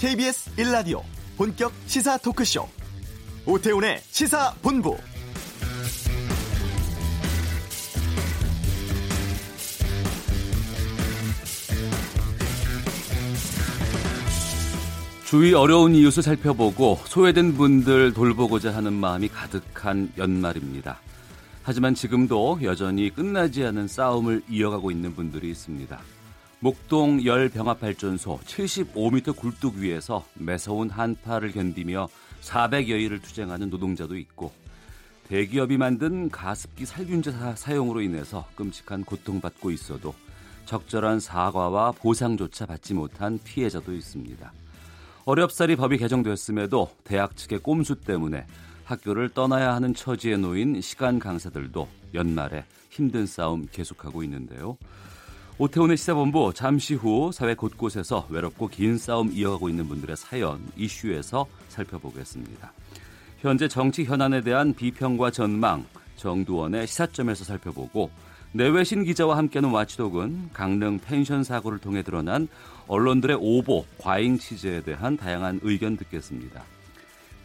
KBS 1라디오 본격 시사 토크쇼 오태훈의 시사본부 주위 어려운 이웃을 살펴보고 소외된 분들 돌보고자 하는 마음이 가득한 연말입니다. 하지만 지금도 여전히 끝나지 않은 싸움을 이어가고 있는 분들이 있습니다. 목동 열병합발전소 75m 굴뚝 위에서 매서운 한파를 견디며 400여일을 투쟁하는 노동자도 있고 대기업이 만든 가습기 살균제 사용으로 인해서 끔찍한 고통받고 있어도 적절한 사과와 보상조차 받지 못한 피해자도 있습니다. 어렵사리 법이 개정됐음에도 대학 측의 꼼수 때문에 학교를 떠나야 하는 처지에 놓인 시간 강사들도 연말에 힘든 싸움 계속하고 있는데요. 오태훈의 시사본부 잠시 후 사회 곳곳에서 외롭고 긴 싸움 이어가고 있는 분들의 사연 이슈에서 살펴보겠습니다. 현재 정치 현안에 대한 비평과 전망 정두원의 시사점에서 살펴보고 내외신 기자와 함께하는 와치독은 강릉 펜션 사고를 통해 드러난 언론들의 오보, 과잉 취재에 대한 다양한 의견 듣겠습니다.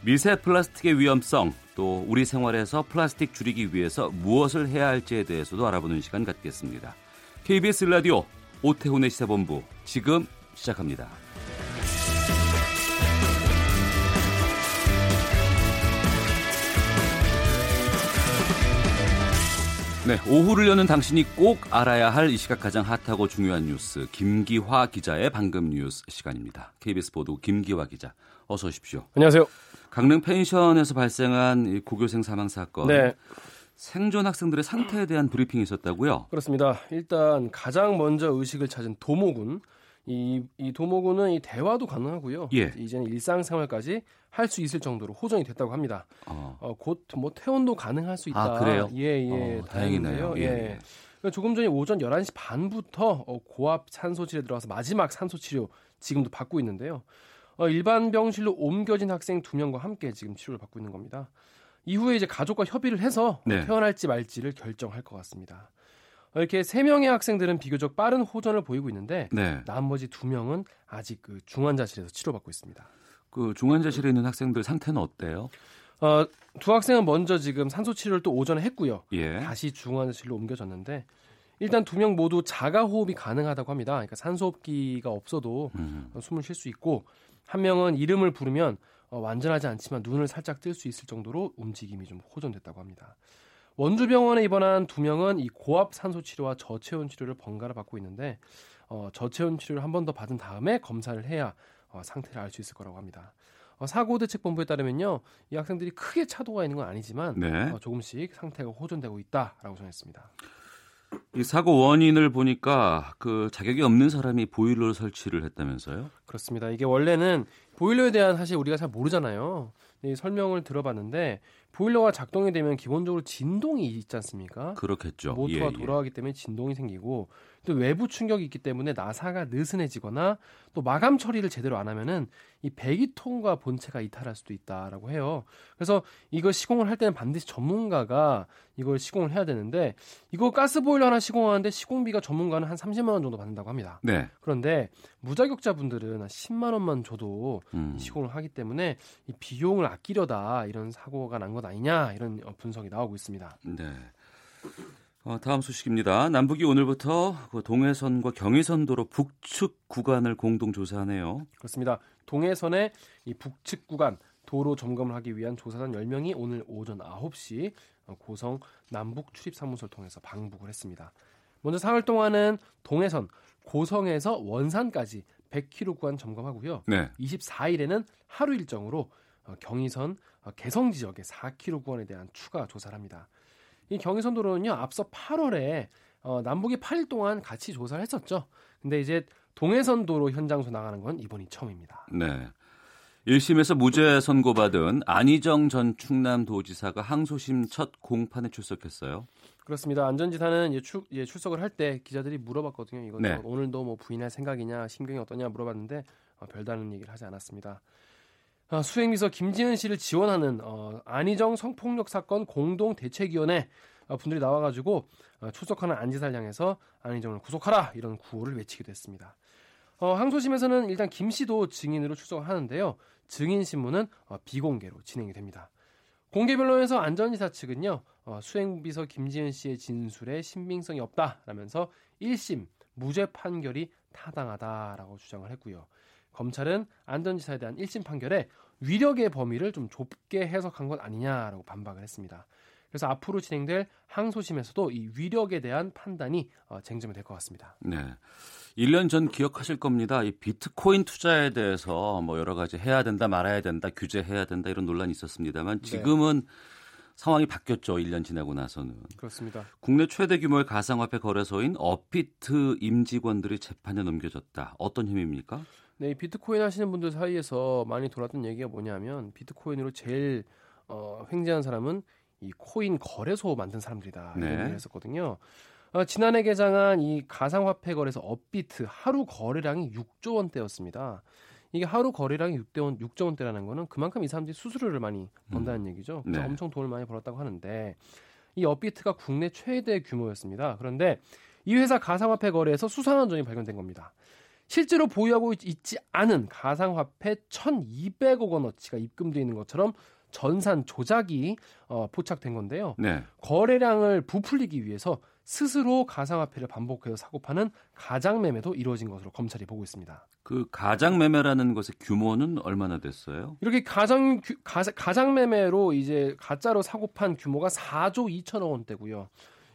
미세 플라스틱의 위험성, 또 우리 생활에서 플라스틱 줄이기 위해서 무엇을 해야 할지에 대해서도 알아보는 시간 갖겠습니다. KBS 라디오 오태훈의 시사본부 지금 시작합니다. 네, 오후를 여는 당신이 꼭 알아야 할 이 시각 가장 핫하고 중요한 뉴스 김기화 기자의 방금 뉴스 시간입니다. KBS 보도 김기화 기자, 어서 오십시오. 안녕하세요. 강릉 펜션에서 발생한 고교생 사망 사건. 네. 생존 학생들의 상태에 대한 브리핑이 있었다고요? 그렇습니다. 일단 가장 먼저 의식을 찾은 도모군. 이, 이 도모군은 이 대화도 가능하고요. 예. 이제는 일상생활까지 할 수 있을 정도로 호전이 됐다고 합니다. 어. 어 곧뭐 퇴원도 가능할 수 있다. 아, 그래요? 예, 예. 어, 다행이네요. 예. 예. 그러니까 조금 전에 오전 11시 반부터 어, 고압 산소치료에 들어가서 마지막 산소치료 지금도 받고 있는데요. 어, 일반 병실로 옮겨진 학생 두 명과 함께 지금 치료를 받고 있는 겁니다. 이후에 이제 가족과 협의를 해서 네. 퇴원할지 말지를 결정할 것 같습니다. 이렇게 세 명의 학생들은 비교적 빠른 호전을 보이고 있는데 네. 나머지 두 명은 아직 그 중환자실에서 치료받고 있습니다. 그 중환자실에 있는 학생들 상태는 어때요? 어, 두 학생은 먼저 지금 산소 치료를 또 오전에 했고요. 예. 다시 중환자실로 옮겨졌는데 일단 두 명 모두 자가 호흡이 가능하다고 합니다. 그러니까 산소호흡기가 없어도 음. 숨을 쉴 수 있고 한 명은 이름을 부르면 어, 완전하지 않지만 눈을 살짝 뜰 수 있을 정도로 움직임이 좀 호전됐다고 합니다. 원주병원에 입원한 두 명은 이 고압 산소 치료와 저체온 치료를 번갈아 받고 있는데 어, 저체온 치료를 한 번 더 받은 다음에 검사를 해야 어, 상태를 알 수 있을 거라고 합니다. 어, 사고대책본부에 따르면요, 이 학생들이 크게 차도가 있는 건 아니지만 네. 어, 조금씩 상태가 호전되고 있다라고 전했습니다. 이 사고 원인을 보니까 그 자격이 없는 사람이 보일러 설치를 했다면서요? 그렇습니다. 이게 원래는 보일러에 대한 사실 우리가 잘 모르잖아요. 이 설명을 들어봤는데 보일러가 작동이 되면 기본적으로 진동이 있지 않습니까? 그렇겠죠. 모터가 예, 예. 돌아가기 때문에 진동이 생기고 또 외부 충격이 있기 때문에 나사가 느슨해지거나 또 마감 처리를 제대로 안 하면은 이 배기통과 본체가 이탈할 수도 있다라고 해요. 그래서 이거 시공을 할 때는 반드시 전문가가 이걸 시공을 해야 되는데 이거 가스 보일러 하나 시공하는데 시공비가 전문가는 한 30만 원 정도 받는다고 합니다. 네. 그런데 무자격자분들은 한 10만 원만 줘도 음. 시공을 하기 때문에 이 비용을 아끼려다 이런 사고가 난것 아니냐 이런 분석이 나오고 있습니다. 네. 어, 다음 소식입니다. 남북이 오늘부터 그 동해선과 경의선도로 북측 구간을 공동 조사하네요. 그렇습니다. 동해선의 이 북측 구간 도로 점검을 하기 위한 조사단 10명이 오늘 오전 9시 고성 남북 출입 사무소를 통해서 방북을 했습니다. 먼저 사흘 동안은 동해선 고성에서 원산까지 100km 구간 점검하고요. 네. 24일에는 하루 일정으로 어, 경의선 어, 개성 지역의 4km 구간에 대한 추가 조사를 합니다. 이 경의선 도로는요 앞서 8월에 어, 남북이 8일 동안 같이 조사를 했었죠. 근데 이제 동해선 도로 현장소 나가는 건 이번이 처음입니다. 네. 1심에서 무죄 선고받은 안희정 전 충남도지사가 항소심 첫 공판에 출석했어요. 그렇습니다. 안전지사는 예, 출, 예, 출석을 할 때 기자들이 물어봤거든요. 이거 네. 오늘도 뭐 부인할 생각이냐, 심경이 어떠냐 물어봤는데 어, 별다른 얘기를 하지 않았습니다. 어, 수행비서 김지은 씨를 지원하는 어, 안희정 성폭력 사건 공동 대책위원회 어, 분들이 나와가지고 어, 출석하는 안지사를 향해서 안희정을 구속하라 이런 구호를 외치기도 했습니다. 어, 항소심에서는 일단 김 씨도 증인으로 출석을 하는데요. 증인 신문은 어, 비공개로 진행이 됩니다. 공개 변론에서 안전지사 측은요. 어, 수행비서 김지은 씨의 진술에 신빙성이 없다라면서 1심 무죄 판결이 타당하다라고 주장을 했고요. 검찰은 안전지사에 대한 1심 판결에 위력의 범위를 좀 좁게 해석한 것 아니냐라고 반박을 했습니다. 그래서 앞으로 진행될 항소심에서도 이 위력에 대한 판단이 어, 쟁점이 될 것 같습니다. 네. 1년 전 기억하실 겁니다. 이 비트코인 투자에 대해서 뭐 여러 가지 해야 된다, 말아야 된다, 규제해야 된다 이런 논란이 있었습니다만 네. 지금은 네. 상황이 바뀌었죠. 1년 지나고 나서는. 그렇습니다. 국내 최대 규모의 가상화폐 거래소인 업비트 임직원들이 재판에 넘겨졌다. 어떤 혐의입니까? 네, 비트코인 하시는 분들 사이에서 많이 돌았던 얘기가 뭐냐면 비트코인으로 제일 어, 횡재한 사람은 이 코인 거래소 만든 사람들이다 이런 네. 얘기를 했었거든요. 어, 지난해 개장한 이 가상화폐 거래소 업비트 하루 거래량이 6조 원대였습니다. 이게 하루 거래량이 6대 원, 6조 원대라는 거는 그만큼 이 사람들이 수수료를 많이 번다는 음. 얘기죠. 네. 엄청 돈을 많이 벌었다고 하는데 이 업비트가 국내 최대 규모였습니다. 그런데 이 회사 가상화폐 거래에서 수상한 점이 발견된 겁니다. 실제로 보유하고 있지 않은 가상화폐 1,200억 원어치가 입금되어 있는 것처럼 전산 조작이 어, 포착된 건데요. 네. 거래량을 부풀리기 위해서 스스로 가상화폐를 반복해서 사고 파는 가장 매매도 이루어진 것으로 검찰이 보고 있습니다. 그 가장 매매라는 것의 규모는 얼마나 됐어요? 이렇게 가장 가, 가장 매매로 이제 가짜로 사고 판 규모가 4조 2천억 원대고요.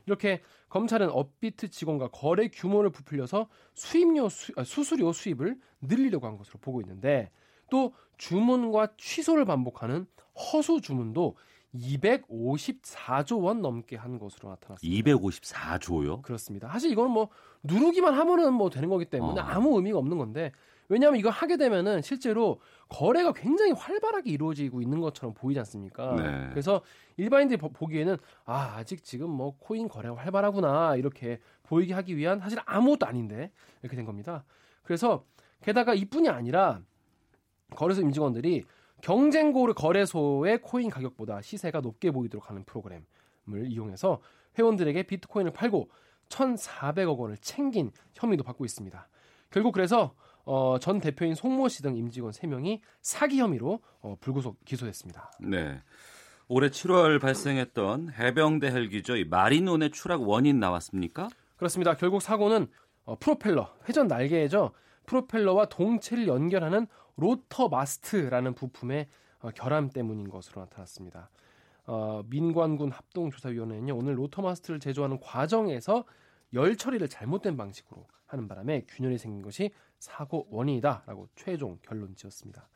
이렇게 검찰은 업비트 직원과 거래 규모를 부풀려서 수입료 수, 아, 수수료 수입을 늘리려고 한 것으로 보고 있는데 또 주문과 취소를 반복하는 허수 주문도 254조 원 넘게 한 것으로 나타났습니다. 254조요? 그렇습니다. 사실 이거는 뭐 누르기만 하면은 뭐 되는 거기 때문에 어. 아무 의미가 없는 건데 왜냐하면 이거 하게 되면은 실제로 거래가 굉장히 활발하게 이루어지고 있는 것처럼 보이지 않습니까? 네. 그래서 일반인들이 보기에는 아 아직 지금 뭐 코인 거래가 활발하구나 이렇게 보이게 하기 위한 사실 아무것도 아닌데 이렇게 된 겁니다. 그래서 게다가 이뿐이 아니라 거래소 임직원들이 경쟁고를 거래소의 코인 가격보다 시세가 높게 보이도록 하는 프로그램을 이용해서 회원들에게 비트코인을 팔고 1,400억 원을 챙긴 혐의도 받고 있습니다. 결국 그래서 어, 전 대표인 송모 씨 등 임직원 3명이 사기 혐의로 어, 불구속 기소됐습니다. 네. 올해 7월 발생했던 해병대 헬기죠. 이 마리논의 추락 원인 나왔습니까? 그렇습니다. 결국 사고는 어, 프로펠러, 회전 날개죠. 프로펠러와 동체를 연결하는 로터 마스트라는 부품의 어, 결함 때문인 것으로 나타났습니다. 어, 민관군 합동조사위원회는요 오늘 로터 마스트를 제조하는 과정에서 열 처리를 잘못된 방식으로 하는 바람에 균열이 생긴 것이 사고 원인이다라고 최종 결론 지었습니다.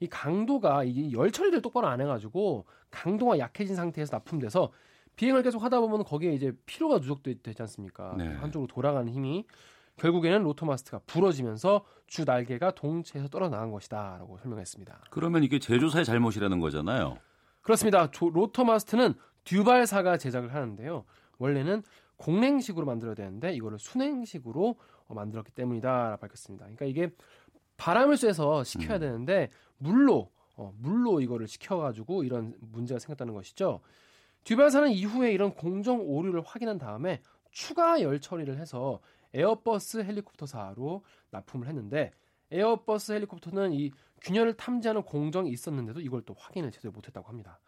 이 강도가 이 열 처리를 똑바로 안 해가지고 강도가 약해진 상태에서 납품돼서 비행을 계속 하다 보면 거기에 이제 피로가 누적되지 않습니까? 네. 한쪽으로 돌아가는 힘이 결국에는 로토마스트가 부러지면서 주 날개가 동체에서 떨어나간 것이다라고 설명했습니다. 그러면 이게 제조사의 잘못이라는 거잖아요. 그렇습니다. 로터마스트는 듀발사가 제작을 하는데요. 원래는 공냉식으로 만들어야 되는데 이거를 수냉식으로 어, 만들었기 때문이다라고 밝혔습니다. 그러니까 이게 바람을 쐬서 식혀야 음. 되는데 물로 어, 물로 이거를 식혀가지고 이런 문제가 생겼다는 것이죠. 듀발사는 이후에 이런 공정 오류를 확인한 다음에 추가 열 처리를 해서 에어버스 헬리콥터사로 납품을 했는데 에어버스 헬리콥터는 이 균열을 탐지하는 공정이 있었는데도 이걸 또 확인을 제대로 못했다고 합니다.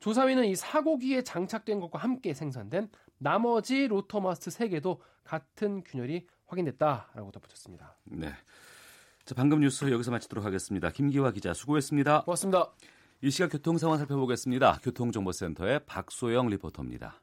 조사위는 이 사고기에 장착된 것과 함께 생산된 나머지 로터마스트 3개도 같은 균열이 확인됐다라고 덧붙였습니다. 네. 자, 방금 뉴스 여기서 마치도록 하겠습니다. 김기화 기자 수고했습니다. 고맙습니다. 이 시각 교통 상황 살펴보겠습니다. 교통정보센터의 박소영 리포터입니다.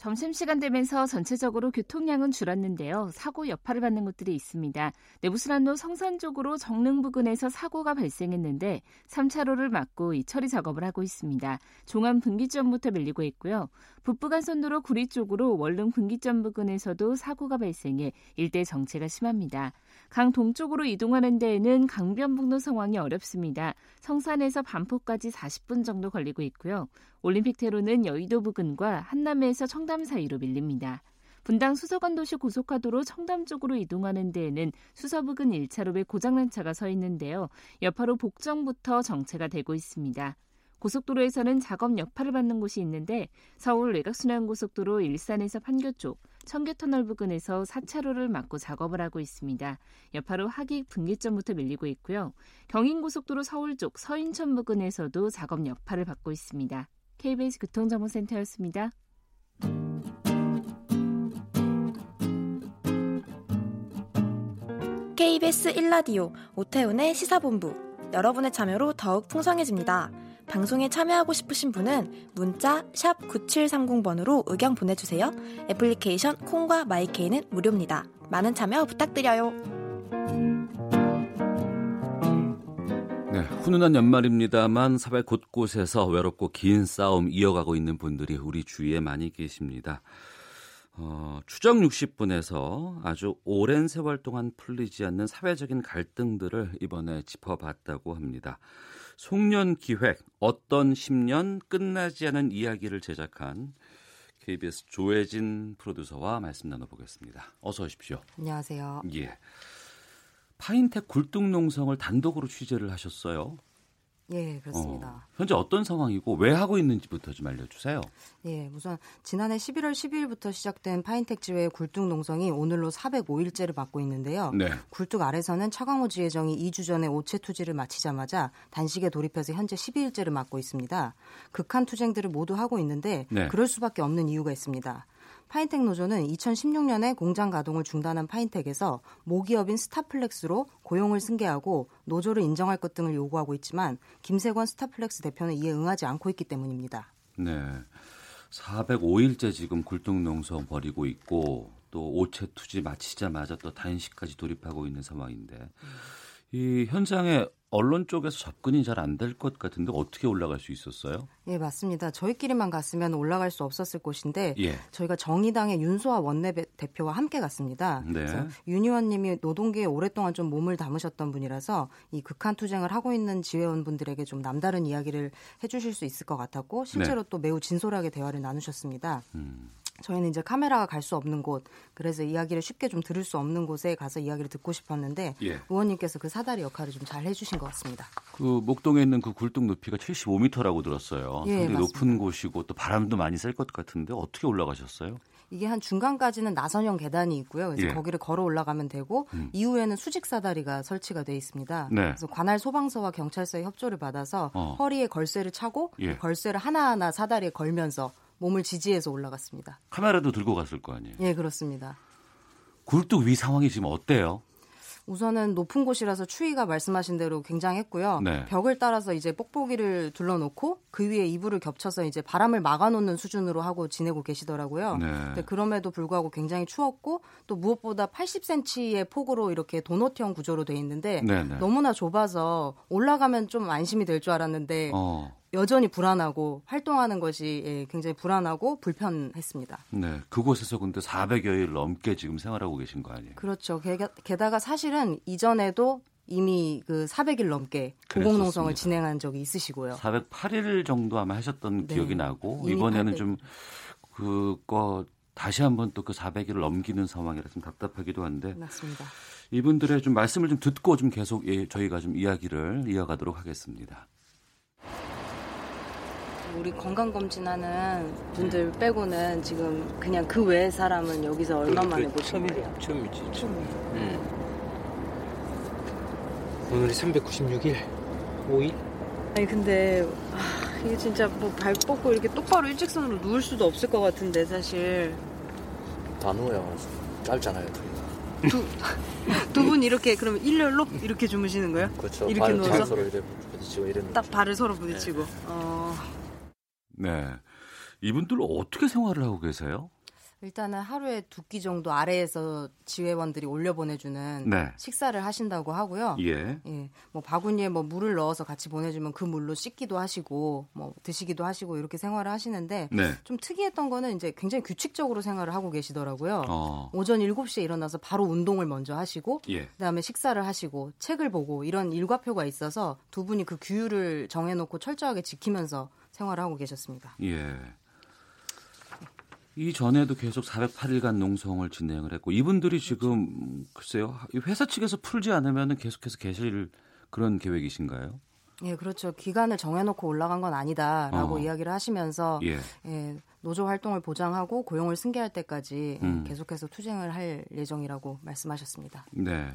점심시간 되면서 전체적으로 교통량은 줄었는데요. 사고 여파를 받는 곳들이 있습니다. 내부순환로 성산 쪽으로 정릉 부근에서 사고가 발생했는데 3차로를 막고 이 처리 작업을 하고 있습니다. 종암 분기점부터 밀리고 있고요. 북부간선도로 구리 쪽으로 원릉 분기점 부근에서도 사고가 발생해 일대 정체가 심합니다. 강 동쪽으로 이동하는 데에는 강변북로 상황이 어렵습니다. 성산에서 반포까지 40분 정도 걸리고 있고요. 올림픽대로는 여의도 부근과 한남에서 청담 사이로 밀립니다. 분당 수서관 도시 고속화도로 청담 쪽으로 이동하는 데에는 수서부근 1차로에 고장난 차가 서 있는데요. 여파로 복정부터 정체가 되고 있습니다. 고속도로에서는 작업 여파를 받는 곳이 있는데 서울 외곽순환고속도로 일산에서 판교 쪽, 청계터널 부근에서 4차로를 막고 작업을 하고 있습니다. 여파로 하기 분기점부터 밀리고 있고요. 경인고속도로 서울 쪽 서인천 부근에서도 작업 여파를 받고 있습니다. KBS 교통정보센터였습니다. KBS 1라디오 오태훈의 시사본부 여러분의 참여로 더욱 풍성해집니다. 방송에 참여하고 싶으신 분은 문자 9730번으로 의견 보내주세요. 애플리케이션 콩과 마이케이는 무료입니다. 많은 참여 부탁드려요. 네, 훈훈한 연말입니다만 사회 곳곳에서 외롭고 긴 싸움 이어가고 있는 분들이 우리 주위에 많이 계십니다. 어, 추정 60분에서 아주 오랜 세월 동안 풀리지 않는 사회적인 갈등들을 이번에 짚어봤다고 합니다. 송년 기획 어떤 10년 끝나지 않은 이야기를 제작한 KBS 조혜진 프로듀서와 말씀 나눠보겠습니다. 어서 오십시오. 안녕하세요. 예. 파인텍 굴뚝 농성을 단독으로 취재를 하셨어요. 예, 그렇습니다. 어, 현재 어떤 상황이고 왜 하고 있는지부터 좀 알려주세요. 예, 우선 지난해 11월 12일부터 시작된 파인텍 지회의 굴뚝 농성이 오늘로 405일째를 맞고 있는데요. 네. 굴뚝 아래서는 차광호 지회장이 2주 전에 오체 투지를 마치자마자 단식에 돌입해서 현재 12일째를 맞고 있습니다. 극한 투쟁들을 모두 하고 있는데 네. 그럴 수밖에 없는 이유가 있습니다. 파인텍 노조는 2016년에 공장 가동을 중단한 파인텍에서 모기업인 스타플렉스로 고용을 승계하고 노조를 인정할 것 등을 요구하고 있지만 김세권 스타플렉스 대표는 이에 응하지 않고 있기 때문입니다. 네. 405일째 지금 굴뚝농성 벌이고 있고 또 오체 투지 마치자마자 또 단식까지 돌입하고 있는 상황인데 음. 이 현장에 언론 쪽에서 접근이 잘 안 될 것 같은데 어떻게 올라갈 수 있었어요? 예, 맞습니다. 저희끼리만 갔으면 올라갈 수 없었을 곳인데 예. 저희가 정의당의 윤소아 원내대표와 함께 갔습니다. 네. 그래서 윤 의원님이 노동계에 오랫동안 좀 몸을 담으셨던 분이라서 이 극한 투쟁을 하고 있는 지회원분들에게 좀 남다른 이야기를 해주실 수 있을 것 같았고 실제로 네. 또 매우 진솔하게 대화를 나누셨습니다. 음. 저희는 이제 카메라가 갈 수 없는 곳, 그래서 이야기를 쉽게 좀 들을 수 없는 곳에 가서 이야기를 듣고 싶었는데 예. 의원님께서 그 사다리 역할을 좀 잘 해주신 것 같습니다. 그 목동에 있는 그 굴뚝 높이가 75m라고 들었어요. 예, 상당히 높은 곳이고 또 바람도 많이 셀 것 같은데 어떻게 올라가셨어요? 이게 한 중간까지는 나선형 계단이 있고요. 그래서 예. 거기를 걸어 올라가면 되고 음. 이후에는 수직 사다리가 설치가 돼 있습니다. 네. 그래서 관할 소방서와 경찰서의 협조를 받아서 어. 허리에 걸쇠를 차고 예. 걸쇠를 하나하나 사다리에 걸면서 몸을 지지해서 올라갔습니다. 카메라도 들고 갔을 거 아니에요? 예, 그렇습니다. 굴뚝 위 상황이 지금 어때요? 우선은 높은 곳이라서 추위가 말씀하신 대로 굉장했고요. 네. 벽을 따라서 이제 뽁뽁이를 둘러놓고 그 위에 이불을 겹쳐서 이제 바람을 막아놓는 수준으로 하고 지내고 계시더라고요. 네. 그럼에도 불구하고 굉장히 추웠고 또 무엇보다 80cm의 폭으로 이렇게 도넛형 구조로 돼 있는데 네, 네. 너무나 좁아서 올라가면 좀 안심이 될 줄 알았는데 어. 여전히 불안하고 활동하는 것이 예, 굉장히 불안하고 불편했습니다. 네, 그곳에서 근데 400여일 넘게 지금 생활하고 계신 거 아니에요? 그렇죠. 게다가 사실은 이전에도 이미 그 400일 넘게 고공농성을 진행한 적이 있으시고요. 408일 정도 아마 하셨던 네. 기억이 나고 이번에는 800. 좀 그거 다시 한번 또 그 400일을 넘기는 상황이라 좀 답답하기도 한데 맞습니다. 이분들의 좀 말씀을 좀 듣고 좀 계속 예, 저희가 좀 이야기를 이어가도록 하겠습니다. 우리 건강검진하는 분들 빼고는 지금 그냥 그 외의 사람은 여기서 얼마 만에 그, 보신 거예요? 처음이지. 처음. 음. 오늘이 396일, 5일? 아니 근데 아, 이게 진짜 뭐 발 뻗고 이렇게 똑바로 일직선으로 누울 수도 없을 것 같은데 사실. 다 누워요. 짧잖아요. 두, 두분 이렇게 그러면 일렬로 이렇게 주무시는 거예요? 그렇죠. 이렇게 발, 누워서 서로 이렇게 부딪히고 이런. 딱 발을 서로 부딪히고. 네. 어... 네. 이분들 어떻게 생활을 하고 계세요? 일단은 하루에 두 끼 정도 아래에서 지회원들이 올려 보내주는 네. 식사를 하신다고 하고요. 예. 예. 뭐 바구니에 뭐 물을 넣어서 같이 보내주면 그 물로 씻기도 하시고 뭐 드시기도 하시고 이렇게 생활을 하시는데 네. 좀 특이했던 거는 이제 굉장히 규칙적으로 생활을 하고 계시더라고요. 어. 오전 7시에 일어나서 바로 운동을 먼저 하시고 예. 그다음에 식사를 하시고 책을 보고 이런 일과표가 있어서 두 분이 그 규율을 정해놓고 철저하게 지키면서 생활을 하고 계셨습니다. 예. 이 전에도 계속 408일간 농성을 진행을 했고 이분들이 지금 글쎄요 회사 측에서 풀지 않으면 계속해서 계실 그런 계획이신가요? 예, 그렇죠. 기간을 정해놓고 올라간 건 아니다라고 어. 이야기를 하시면서 예. 예. 노조 활동을 보장하고 고용을 승계할 때까지 음. 계속해서 투쟁을 할 예정이라고 말씀하셨습니다. 네.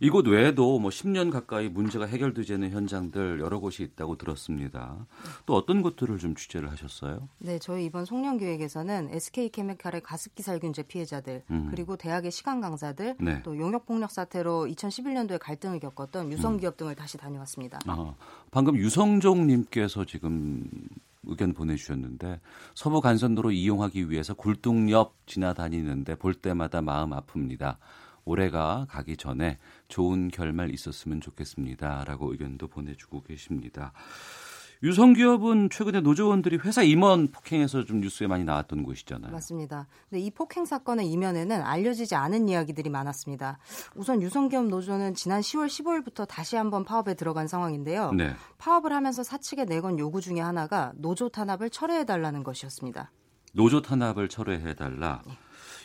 이곳 외에도 뭐 10년 가까이 문제가 해결되지 않는 현장들 여러 곳이 있다고 들었습니다. 또 어떤 것들을 좀 취재를 하셨어요? 네, 저희 이번 송년 기획에서는 SK 케미칼의 가습기 살균제 피해자들 음. 그리고 대학의 시간 강사들 네. 또 용역 폭력 사태로 2011년도에 갈등을 겪었던 유성 기업 음. 등을 다시 다녀왔습니다. 아, 방금 유성종 님께서 지금 의견 보내주셨는데 서부 간선도로 이용하기 위해서 굴뚝 옆 지나다니는데 볼 때마다 마음 아픕니다. 올해가 가기 전에 좋은 결말 있었으면 좋겠습니다. 라고 의견도 보내주고 계십니다. 유성기업은 최근에 노조원들이 회사 임원 폭행해서 좀 뉴스에 많이 나왔던 곳이잖아요. 맞습니다. 근데 이 폭행 사건의 이면에는 알려지지 않은 이야기들이 많았습니다. 우선 유성기업 노조는 지난 10월 15일부터 다시 한번 파업에 들어간 상황인데요. 네. 파업을 하면서 사측에 내건 요구 중에 하나가 노조 탄압을 철회해달라는 것이었습니다. 노조 탄압을 철회해달라. 네.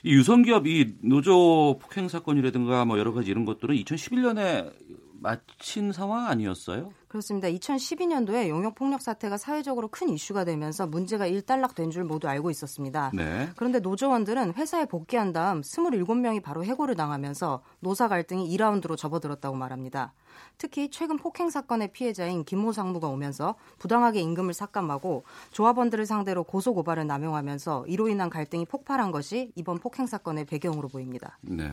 이 유성기업 이 노조 폭행 사건이라든가 뭐 여러 가지 이런 것들은 2011년에 마친 상황 아니었어요? 그렇습니다. 2012년도에 용역 폭력 사태가 사회적으로 큰 이슈가 되면서 문제가 일단락된 줄 모두 알고 있었습니다. 네. 그런데 노조원들은 회사에 복귀한 다음 27명이 바로 해고를 당하면서 노사 갈등이 2라운드로 접어들었다고 말합니다. 특히 최근 폭행 사건의 피해자인 김모 상무가 오면서 부당하게 임금을 삭감하고 조합원들을 상대로 고소 고발을 남용하면서 이로 인한 갈등이 폭발한 것이 이번 폭행 사건의 배경으로 보입니다. 네.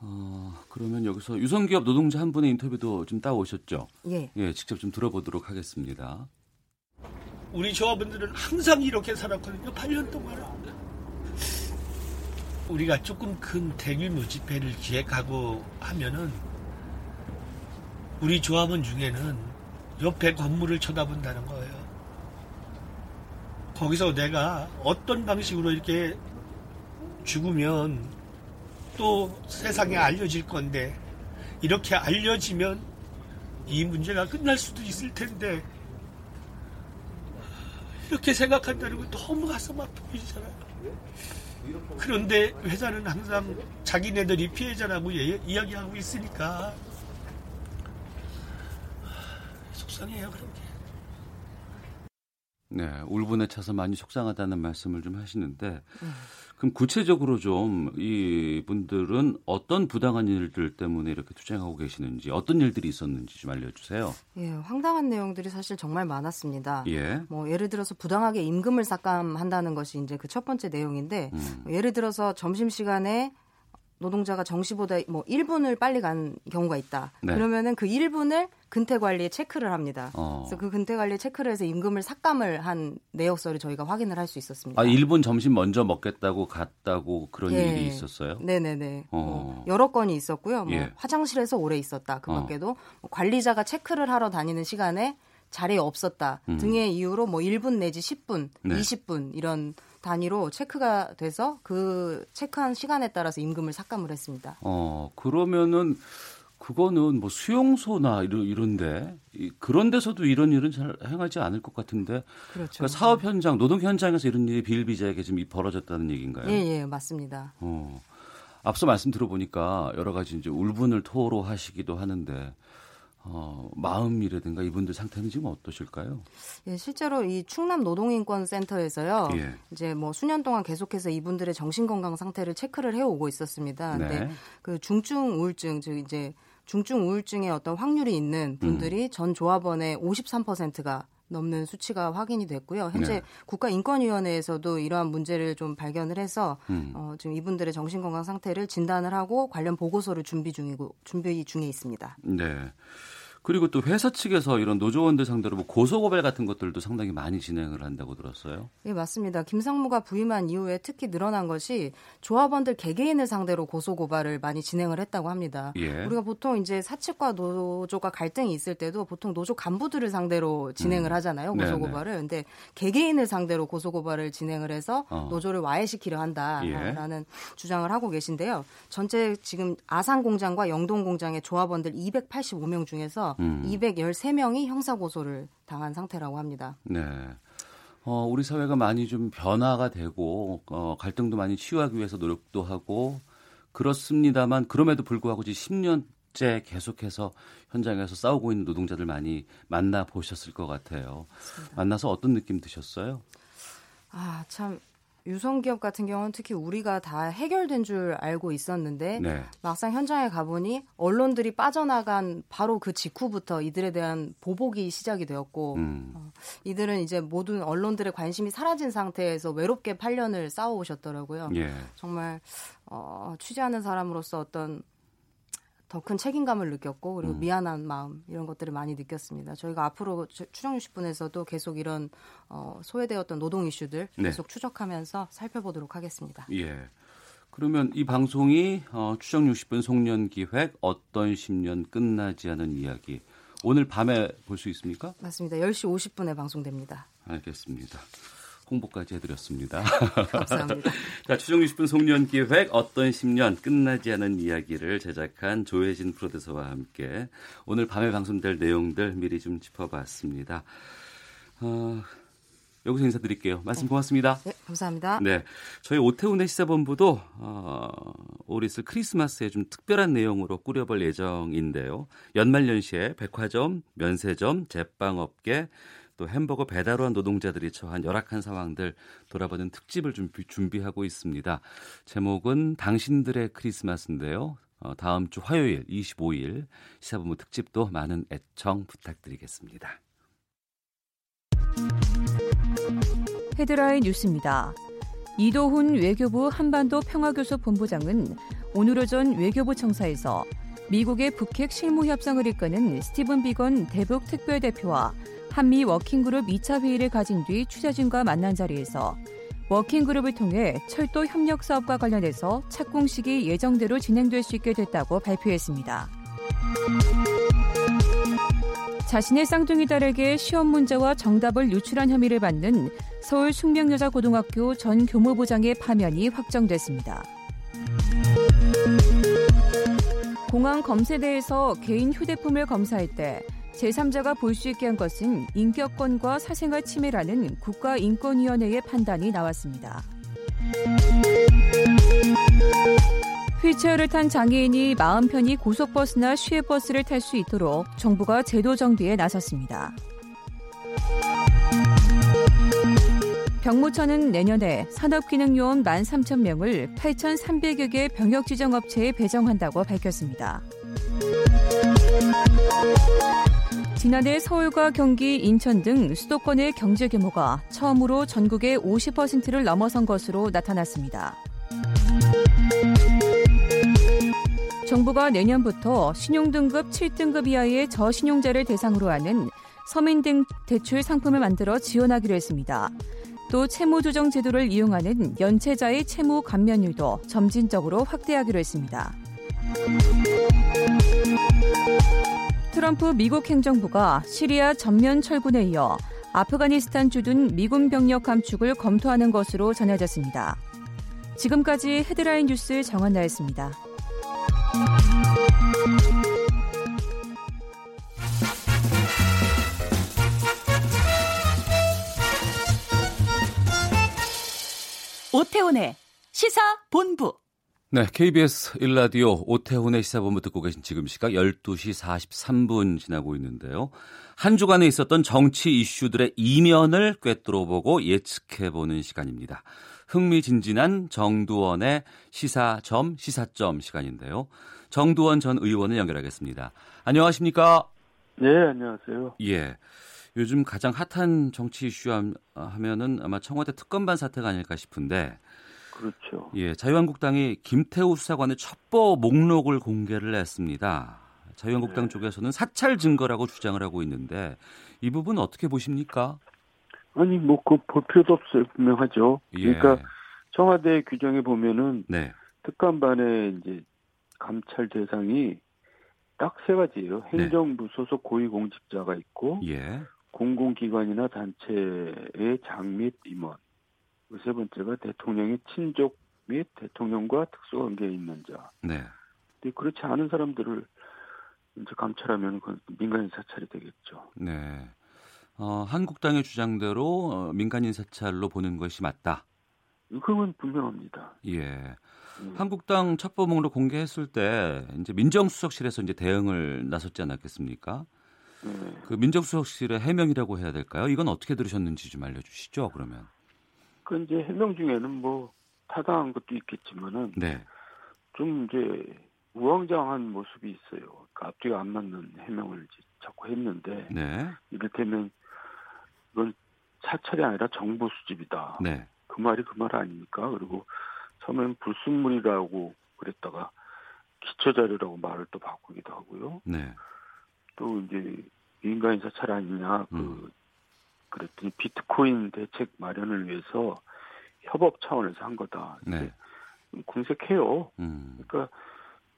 어, 그러면 여기서 유성기업 노동자 한 분의 인터뷰도 좀 따오셨죠? 예. 예, 직접 좀 들어보도록 하겠습니다. 우리 조합원들은 항상 이렇게 살았거든요. 8년 동안. 우리가 조금 큰 대규모 집회를 기획하고 하면은 우리 조합원 중에는 옆에 건물을 쳐다본다는 거예요. 거기서 내가 어떤 방식으로 이렇게 죽으면 또 세상에 알려질 건데 이렇게 알려지면 이 문제가 끝날 수도 있을 텐데 이렇게 생각한다는 건 너무 가슴 아프이잖아요. 그런데 회사는 항상 자기네들이 피해자라고 예, 이야기하고 있으니까 속상해요 그런 게. 네, 울분에 차서 많이 속상하다는 말씀을 좀 하시는데 음. 그럼 구체적으로 좀 이 분들은 어떤 부당한 일들 때문에 이렇게 투쟁하고 계시는지 어떤 일들이 있었는지 좀 알려주세요. 예, 황당한 내용들이 사실 정말 많았습니다. 예. 뭐 예를 들어서 부당하게 임금을 삭감한다는 것이 이제 그 첫 번째 내용인데 음. 예를 들어서 점심 시간에 노동자가 정시보다 뭐 1분을 빨리 간 경우가 있다. 네. 그러면은 그 1분을 근태 관리에 체크를 합니다. 어. 그래서 그 근태 관리에 체크를 해서 임금을 삭감을 한 내역서를 저희가 확인을 할 수 있었습니다. 아, 1분 점심 먼저 먹겠다고 갔다고 그런 예. 일이 있었어요? 네네네. 어. 뭐 여러 건이 있었고요. 뭐 예. 화장실에서 오래 있었다. 그 어. 밖에도 어. 관리자가 체크를 하러 다니는 시간에 자리에 없었다 음. 등의 이유로 뭐 1분 내지 10분, 네. 20분 이런 단위로 체크가 돼서 그 체크한 시간에 따라서 임금을 삭감을 했습니다. 어, 그러면은 그거는 뭐 수용소나 이런 이런데 그런 데서도 이런 일은 잘 행하지 않을 것 같은데 그렇죠. 그러니까 사업 현장, 노동 현장에서 이런 일이 비일비재하게 지금 벌어졌다는 얘기인가요? 예, 예, 맞습니다. 어. 앞서 말씀 들어보니까 여러 가지 이제 울분을 토로하시기도 하는데 어, 마음이라든가 이분들 상태는 지금 어떠실까요? 예, 실제로 이 충남 노동인권센터에서요. 예. 이제 뭐 수년 동안 계속해서 이분들의 정신 건강 상태를 체크를 해 오고 있었습니다. 네. 근데 그 중증 우울증 즉 이제 중증 우울증의 어떤 확률이 있는 분들이 음. 전 조합원의 53%가 넘는 수치가 확인이 됐고요. 현재 네. 국가인권위원회에서도 이러한 문제를 좀 발견을 해서 음. 어, 지금 이분들의 정신건강 상태를 진단을 하고 관련 보고서를 준비 중이고 준비 중에 있습니다. 네. 그리고 또 회사 측에서 이런 노조원들 상대로 뭐 고소고발 같은 것들도 상당히 많이 진행을 한다고 들었어요. 네, 맞습니다. 김상무가 부임한 이후에 특히 늘어난 것이 조합원들 개개인을 상대로 고소고발을 많이 진행을 했다고 합니다. 예. 우리가 보통 이제 사측과 노조가 갈등이 있을 때도 보통 노조 간부들을 상대로 진행을 음. 하잖아요. 고소고발을. 네네. 근데 개개인을 상대로 고소고발을 진행을 해서 어. 노조를 와해시키려 한다라는 예. 주장을 하고 계신데요. 전체 지금 아산 공장과 영동 공장의 조합원들 285명 중에서 음. 213명이 형사 고소를 당한 상태라고 합니다. 네. 어, 우리 사회가 많이 좀 변화가 되고 어, 갈등도 많이 치유하기 위해서 노력도 하고 그렇습니다만 그럼에도 불구하고 이제 10년 일제 계속해서 현장에서 싸우고 있는 노동자들 많이 만나 보셨을 것 같아요. 맞습니다. 만나서 어떤 느낌 드셨어요? 아, 참 유성기업 같은 경우는 특히 우리가 다 해결된 줄 알고 있었는데 네. 막상 현장에 가보니 언론들이 빠져나간 바로 그 직후부터 이들에 대한 보복이 시작이 되었고 음. 어, 이들은 이제 모든 언론들의 관심이 사라진 상태에서 외롭게 8년을 싸워오셨더라고요. 예. 정말 어, 취재하는 사람으로서 어떤 더 큰 책임감을 느꼈고 그리고 음. 미안한 마음 이런 것들을 많이 느꼈습니다. 저희가 앞으로 추정 60분에서도 계속 이런 어, 소외되었던 노동 이슈들 네. 계속 네. 추적하면서 살펴보도록 하겠습니다. 예. 그러면 이 방송이 어, 추정 60분 송년 기획 어떤 10년 끝나지 않은 이야기 오늘 밤에 볼 수 있습니까? 맞습니다. 10시 50분에 방송됩니다. 알겠습니다. 홍보까지 해드렸습니다. 감사합니다. 자, 추정 60분 송년 기획 어떤 10년 끝나지 않은 이야기를 제작한 조혜진 프로듀서와 함께 오늘 밤에 방송될 내용들 미리 좀 짚어봤습니다. 어, 여기서 인사드릴게요. 말씀 고맙습니다. 네, 감사합니다. 네, 저희 오태훈의 시사본부도 어, 올 있을 크리스마스에 좀 특별한 내용으로 꾸려볼 예정인데요. 연말연시에 백화점, 면세점, 제빵업계, 또 햄버거 배달원 노동자들이 처한 열악한 상황들 돌아보는 특집을 좀 준비 하고 있습니다. 제목은 당신들의 크리스마스인데요. 어, 다음 주 화요일 25일 시사본부 특집도 많은 애청 부탁드리겠습니다. 헤드라인 뉴스입니다. 이도훈 외교부 한반도 평화교섭 본부장은 오늘 오전 외교부 청사에서 미국의 북핵 실무 협상을 이끄는 스티븐 비건 대북 특별대표와 한미 워킹그룹 2차 회의를 가진 뒤 취재진과 만난 자리에서 워킹그룹을 통해 철도 협력 사업과 관련해서 착공식이 예정대로 진행될 수 있게 됐다고 발표했습니다. 자신의 쌍둥이 딸에게 시험 문제와 정답을 유출한 혐의를 받는 서울 숙명여자고등학교 전 교무부장의 파면이 확정됐습니다. 공항 검세대에서 개인 휴대폰을 검사할 때 제3자가 볼 수 있게 한 것은 인격권과 사생활 침해라는 국가인권위원회의 판단이 나왔습니다. 휠체어를 탄 장애인이 마음 편히 고속버스나 시외버스를 탈 수 있도록 정부가 제도 정비에 나섰습니다. 병무청은 내년에 산업기능요원 13,000명을 8,300여 개 병역지정업체에 배정한다고 밝혔습니다. 지난해 서울과 경기, 인천 등 수도권의 경제 규모가 처음으로 전국의 50%를 넘어선 것으로 나타났습니다. 정부가 내년부터 신용등급 7등급 이하의 저신용자를 대상으로 하는 서민 등 대출 상품을 만들어 지원하기로 했습니다. 또 채무 조정 제도를 이용하는 연체자의 채무 감면율도 점진적으로 확대하기로 했습니다. 트럼프 미국 행정부가 시리아 전면 철군에 이어 아프가니스탄 주둔 미군 병력 감축을 검토하는 것으로 전해졌습니다. 지금까지 헤드라인 뉴스 정한나였습니다. 오태훈의 시사 본부. 네, KBS 1라디오 오태훈의 시사본부 듣고 계신 지금 시각 12시 43분 지나고 있는데요. 한 주간에 있었던 정치 이슈들의 이면을 꿰뚫어보고 예측해보는 시간입니다. 흥미진진한 정두원의 시사점, 시사점 시간인데요. 정두원 전 의원을 연결하겠습니다. 안녕하십니까? 네, 안녕하세요. 예. 요즘 가장 핫한 정치 이슈 하면은 아마 청와대 특검반 사태가 아닐까 싶은데 그렇죠. 예, 자유한국당이 김태우 수사관의 첩보 목록을 공개를 했습니다. 자유한국당 네. 쪽에서는 사찰 증거라고 주장을 하고 있는데 이 부분 어떻게 보십니까? 아니 뭐그볼 필요도 없어요 분명하죠. 예. 그러니까 청와대 규정에 보면은 네. 특감반의 이제 감찰 대상이 딱 세 가지예요. 네. 행정부 소속 고위공직자가 있고 예. 공공기관이나 단체의 장 및 임원 세 번째가 대통령의 친족 및 대통령과 특수관계에 있는 자. 네. 근데 그렇지 않은 사람들을 이제 감찰하면 그 민간인 사찰이 되겠죠. 네. 어, 한국당의 주장대로 어, 민간인 사찰로 보는 것이 맞다. 그건 분명합니다. 예. 음. 한국당 첩보목록 공개했을 때 이제 민정수석실에서 이제 대응을 나섰지 않았겠습니까? 네. 그 민정수석실의 해명이라고 해야 될까요? 이건 어떻게 들으셨는지 좀 알려주시죠. 그러면. 그 이제 해명 중에는 뭐 타당한 것도 있겠지만은 네. 좀 이제 우왕좌왕한 모습이 있어요. 그러니까 앞뒤가 안 맞는 해명을 자꾸 했는데 네. 이를테면 이건 사찰이 아니라 정보 수집이다. 네. 그 말이 그 말 아닙니까? 그리고 처음엔 불순물이라고 그랬다가 기초 자료라고 말을 또 바꾸기도 하고요. 네. 또 이제 민간인 사찰 아니냐 그 음. 그랬더니 비트코인 대책 마련을 위해서 협업 차원에서 한 거다. 네. 궁색해요. 음. 그러니까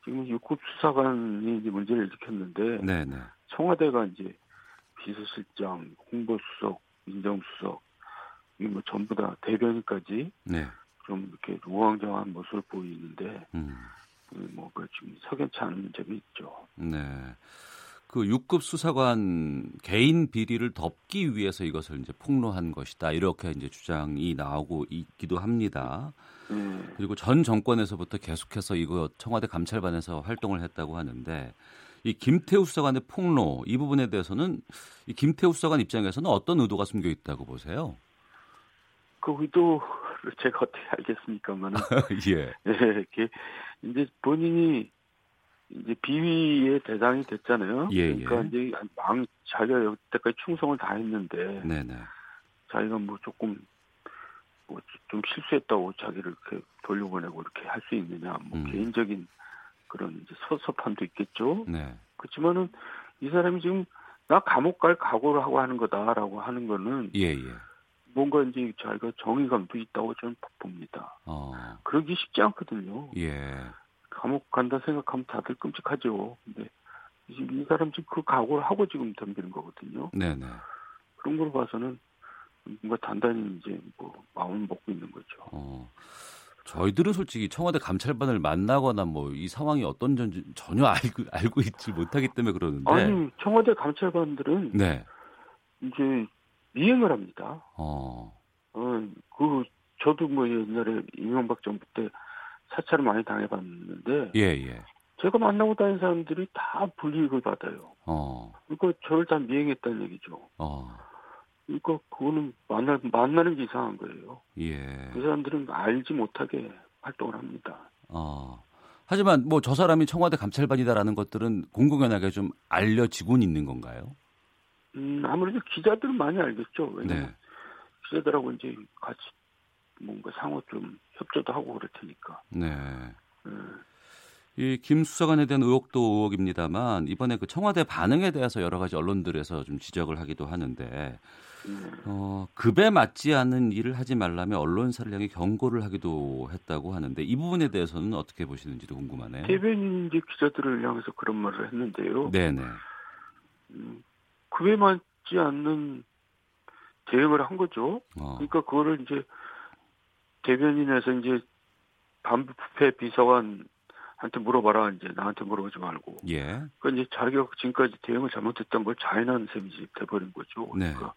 지금 6급 수사관이 이제 문제를 일으켰는데 네네. 네. 청와대가 이제 비서실장, 홍보수석, 민정수석 이뭐 전부 다 대변인까지 네. 좀 이렇게 우왕좌왕한 모습을 보이는데 음. 뭐그 좀 석연치 않은 점이 있죠. 네. 그 6급 수사관 개인 비리를 덮기 위해서 이것을 이제 폭로한 것이다. 이렇게 이제 주장이 나오고 있기도 합니다. 음. 그리고 전 정권에서부터 계속해서 이거 청와대 감찰반에서 활동을 했다고 하는데 이 김태우 수사관의 폭로 이 부분에 대해서는 이 김태우 수사관 입장에서는 어떤 의도가 숨겨 있다고 보세요? 그 의도를 제가 어떻게 알겠습니까만 예. 예, 이렇게 이제 본인이 이제 비위의 대상이 됐잖아요. 예, 그러니까 예. 이제 망 자기가 여태까지 충성을 다 했는데 네네. 자기가 뭐 조금 뭐 좀 실수했다고 자기를 이렇게 돌려보내고 이렇게 할 수 있느냐 뭐 음. 개인적인 그런 이제 섭섭함도 있겠죠. 네. 그렇지만은 이 사람이 지금 나 감옥 갈 각오를 하고 하는 거다라고 하는 거는 예, 예. 뭔가 이제 자기가 정의감도 있다고 저는 봅니다. 어. 그러기 쉽지 않거든요. 예. 감옥 간다 생각하면 다들 끔찍하죠. 근데 이 사람 지금 그 각오를 하고 지금 덤비는 거거든요. 네네. 그런 걸 봐서는 뭔가 단단히 이제 뭐 마음을 먹고 있는 거죠. 어. 저희들은 솔직히 청와대 감찰반을 만나거나 뭐 이 상황이 어떤 전지 전혀 알고 알고 있지 못하기 때문에 그러는데 아니 청와대 감찰반들은 네. 이제 미행을 합니다. 어. 어, 그 저도 뭐 옛날에 이명박 정부 때 사찰을 많이 당해봤는데 예, 예. 제가 만나고 다닌 사람들이 다 불이익을 받아요. 어. 그러니까 저를 다 미행했다는 얘기죠. 어. 그러니까 그거는 만나 만나는 게 이상한 거예요. 예. 그 사람들은 알지 못하게 활동을 합니다. 어. 하지만 뭐 저 사람이 청와대 감찰반이다라는 것들은 공공연하게 좀 알려지곤 있는 건가요? 음, 아무래도 기자들은 많이 알겠죠. 왜냐면 네. 기자들하고 이제 같이 뭔가 상호 좀 협조도 하고 그럴 테니까. 네. 음. 이김 수사관에 대한 의혹도 의혹입니다만 이번에 그 청와대 반응에 대해서 여러 가지 언론들에서 좀 지적을 하기도 하는데 음. 어, 급에 맞지 않는 일을 하지 말라며 언론사를 향해 경고를 하기도 했다고 하는데 이 부분에 대해서는 어떻게 보시는지도 궁금하네요. 대변인 이제 기자들을 향해서 그런 말을 했는데요. 네네. 음, 급에 맞지 않는 대응을 한 거죠. 어. 그러니까 그거를 이제 대변인에서 이제 반부패 비서관한테 물어봐라 이제 나한테 물어보지 말고. 예. 그러니까 이제 자기가 지금까지 대응을 잘못했던 걸 자인하는 셈이 돼버린 거죠. 네. 그러니까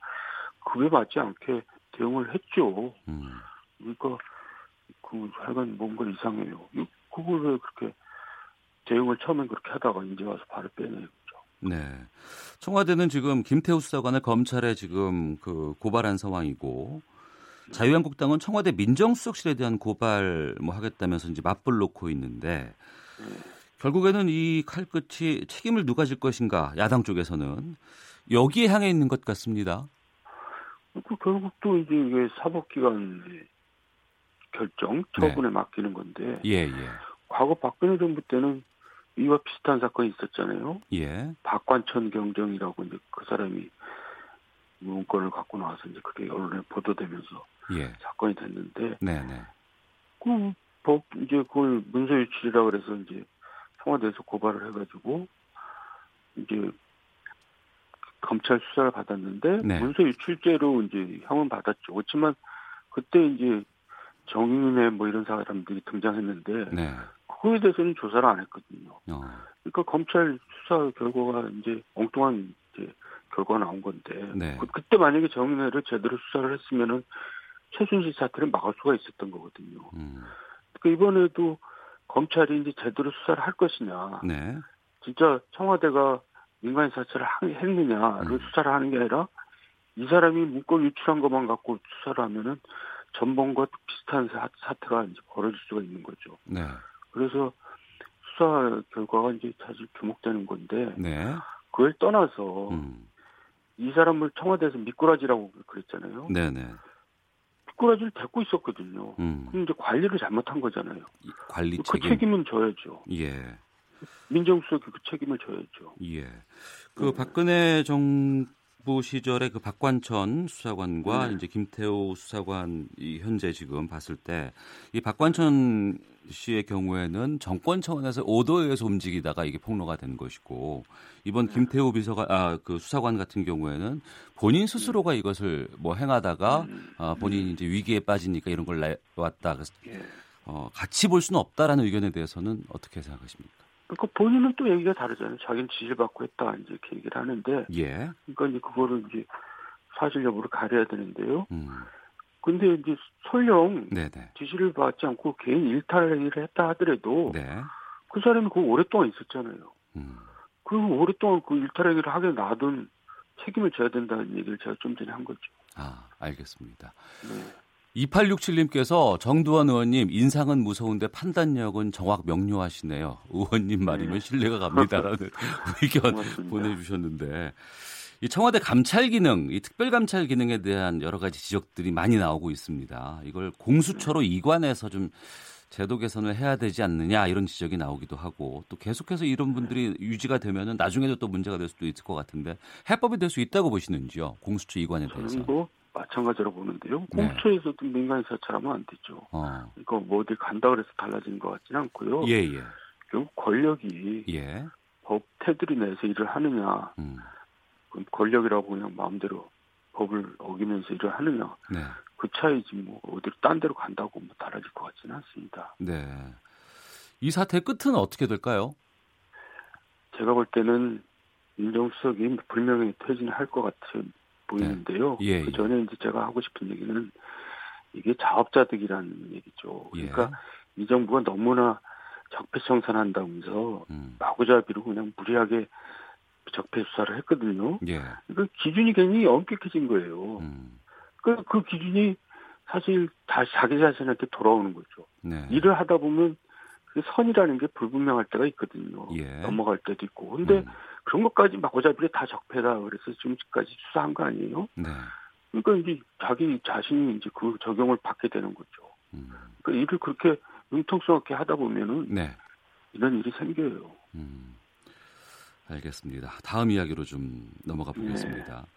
그에 맞지 않게 대응을 했죠. 음. 그러니까 그 하여간 뭔가 이상해요. 그걸 왜 그렇게 대응을 처음엔 그렇게 하다가 이제 와서 발을 빼내죠. 네. 청와대는 지금 김태우 수사관을 검찰에 지금 그 고발한 상황이고 자유한국당은 청와대 민정수석실에 대한 고발 뭐 하겠다면서 이제 맞불 놓고 있는데 결국에는 이 칼끝이 책임을 누가 질 것인가 야당 쪽에서는 여기에 향해 있는 것 같습니다. 그 결국 또 이제 이게 사법기관 결정 처분에 네. 맡기는 건데 예, 예. 과거 박근혜 정부 때는 이와 비슷한 사건이 있었잖아요. 예. 박관천 경정이라고 이제 그 사람이 문건을 갖고 나와서 이제 그게 언론에 보도되면서 예. 사건이 됐는데 네네. 그법 이제 그걸 문서 유출이라 그래서 이제 청와대에서 고발을 해가지고 이제 검찰 수사를 받았는데 네. 문서 유출죄로 이제 형은 받았죠. 그렇지만 그때 이제 정윤회 뭐 이런 사람들이 등장했는데 네. 그거에 대해서는 조사를 안 했거든요. 어. 그러니까 검찰 수사 결과가 이제 엉뚱한 이제 결과가 나온 건데 네. 그, 때 만약에 정윤회를 제대로 수사를 했으면은 최순실 사태를 막을 수가 있었던 거거든요. 음. 그러니까 이번에도 검찰이 이제 제대로 수사를 할 것이냐. 네. 진짜 청와대가 민간 사찰을 했느냐를 음. 수사를 하는 게 아니라 이 사람이 문건 유출한 것만 갖고 수사를 하면은 전번과 비슷한 사, 태가 이제 벌어질 수가 있는 거죠. 네. 그래서 수사 결과가 이제 사실 주목되는 건데 네. 그걸 떠나서 음. 이 사람을 청와대에서 미꾸라지라고 그랬잖아요. 네네. 미꾸라지를 데리고 있었거든요. 음. 이제 관리를 잘못한 거잖아요. 관리 그 책임. 책임 은 져야죠. 예. 민정수석이 그 책임을 져야죠. 예. 그 네. 박근혜 정 정부 시절에 그 박관천 수사관과 네. 이제 김태호 수사관 이 현재 지금 봤을 때 이 박관천 씨의 경우에는 정권 차원에서 오도에 의해서 움직이다가 이게 폭로가 된 것이고 이번 네. 김태호 비서관 아 그 수사관 같은 경우에는 본인 스스로가 네. 이것을 뭐 행하다가 음. 아, 본인이 이제 위기에 빠지니까 이런 걸 내왔다. 예. 어, 같이 볼 수는 없다라는 의견에 대해서는 어떻게 생각하십니까? 그러니까 본인은 또 얘기가 다르잖아요. 자기는 지시를 받고 했다 이제 이렇게 얘기를 하는데, 예. 그러니까 이제 그거를 이제 사실 여부를 가려야 되는데요. 음. 근데 이제 설령 네네. 지시를 받지 않고 개인 일탈행위를 했다 하더라도 네. 그 사람이 그 오랫동안 있었잖아요. 음. 그리고 오랫동안 그 일탈행위를 하게 놔둔 책임을 져야 된다는 얘기를 제가 좀 전에 한 거죠. 아, 알겠습니다. 네. 2867님께서 정두원 의원님 인상은 무서운데 판단력은 정확 명료하시네요. 의원님 말이면 네. 신뢰가 갑니다라는 의견 보내주셨는데 이 청와대 감찰 기능, 이 특별 감찰 기능에 대한 여러 가지 지적들이 많이 나오고 있습니다. 이걸 공수처로 네. 이관해서 좀 제도 개선을 해야 되지 않느냐 이런 지적이 나오기도 하고 또 계속해서 이런 분들이 유지가 되면은 나중에도 또 문제가 될 수도 있을 것 같은데 해법이 될 수 있다고 보시는지요? 공수처 이관에 대해서. 뭐 마찬가지로 보는데요. 네. 공처에서도 민간 사찰하면 안 되죠. 어. 이거 뭐 어디 간다 그래서 달라진 것 같지는 않고요. 예, 예. 결국 권력이 예. 법 테두리 내에서 일을 하느냐, 음. 그럼 권력이라고 그냥 마음대로 법을 어기면서 일을 하느냐, 네. 그 차이지 뭐 어디로 딴 데로 간다고 뭐 달라질 것 같지는 않습니다. 네. 이 사태 끝은 어떻게 될까요? 제가 볼 때는 민정수석이 불명예 퇴진할 것 같은 보이는데요. 네. 예, 그 전에 이제 제가 하고 싶은 얘기는 이게 자업자득이라는 얘기죠. 예. 그러니까 예. 이 정부가 너무나 적폐청산한다면서 음. 마구잡이로 그냥 무리하게 적폐 수사를 했거든요. 예. 그 기준이 굉장히 엄격해진 거예요. 음. 그, 그 기준이 사실 다시 자기 자신한테 돌아오는 거죠. 네. 일을 하다 보면 그 선이라는 게 불분명할 때가 있거든요. 예. 넘어갈 때도 있고. 근데 음. 그런 것까지 막고잡이를 다 적폐다. 그래서 지금까지 수사한 거 아니에요? 네. 그러니까 이제 자기 자신이 이제 그 적용을 받게 되는 거죠. 음. 그러니까 일을 그렇게 융통스럽게 하다 보면은 네. 이런 일이 생겨요. 음. 알겠습니다. 다음 이야기로 좀 넘어가 보겠습니다. 네.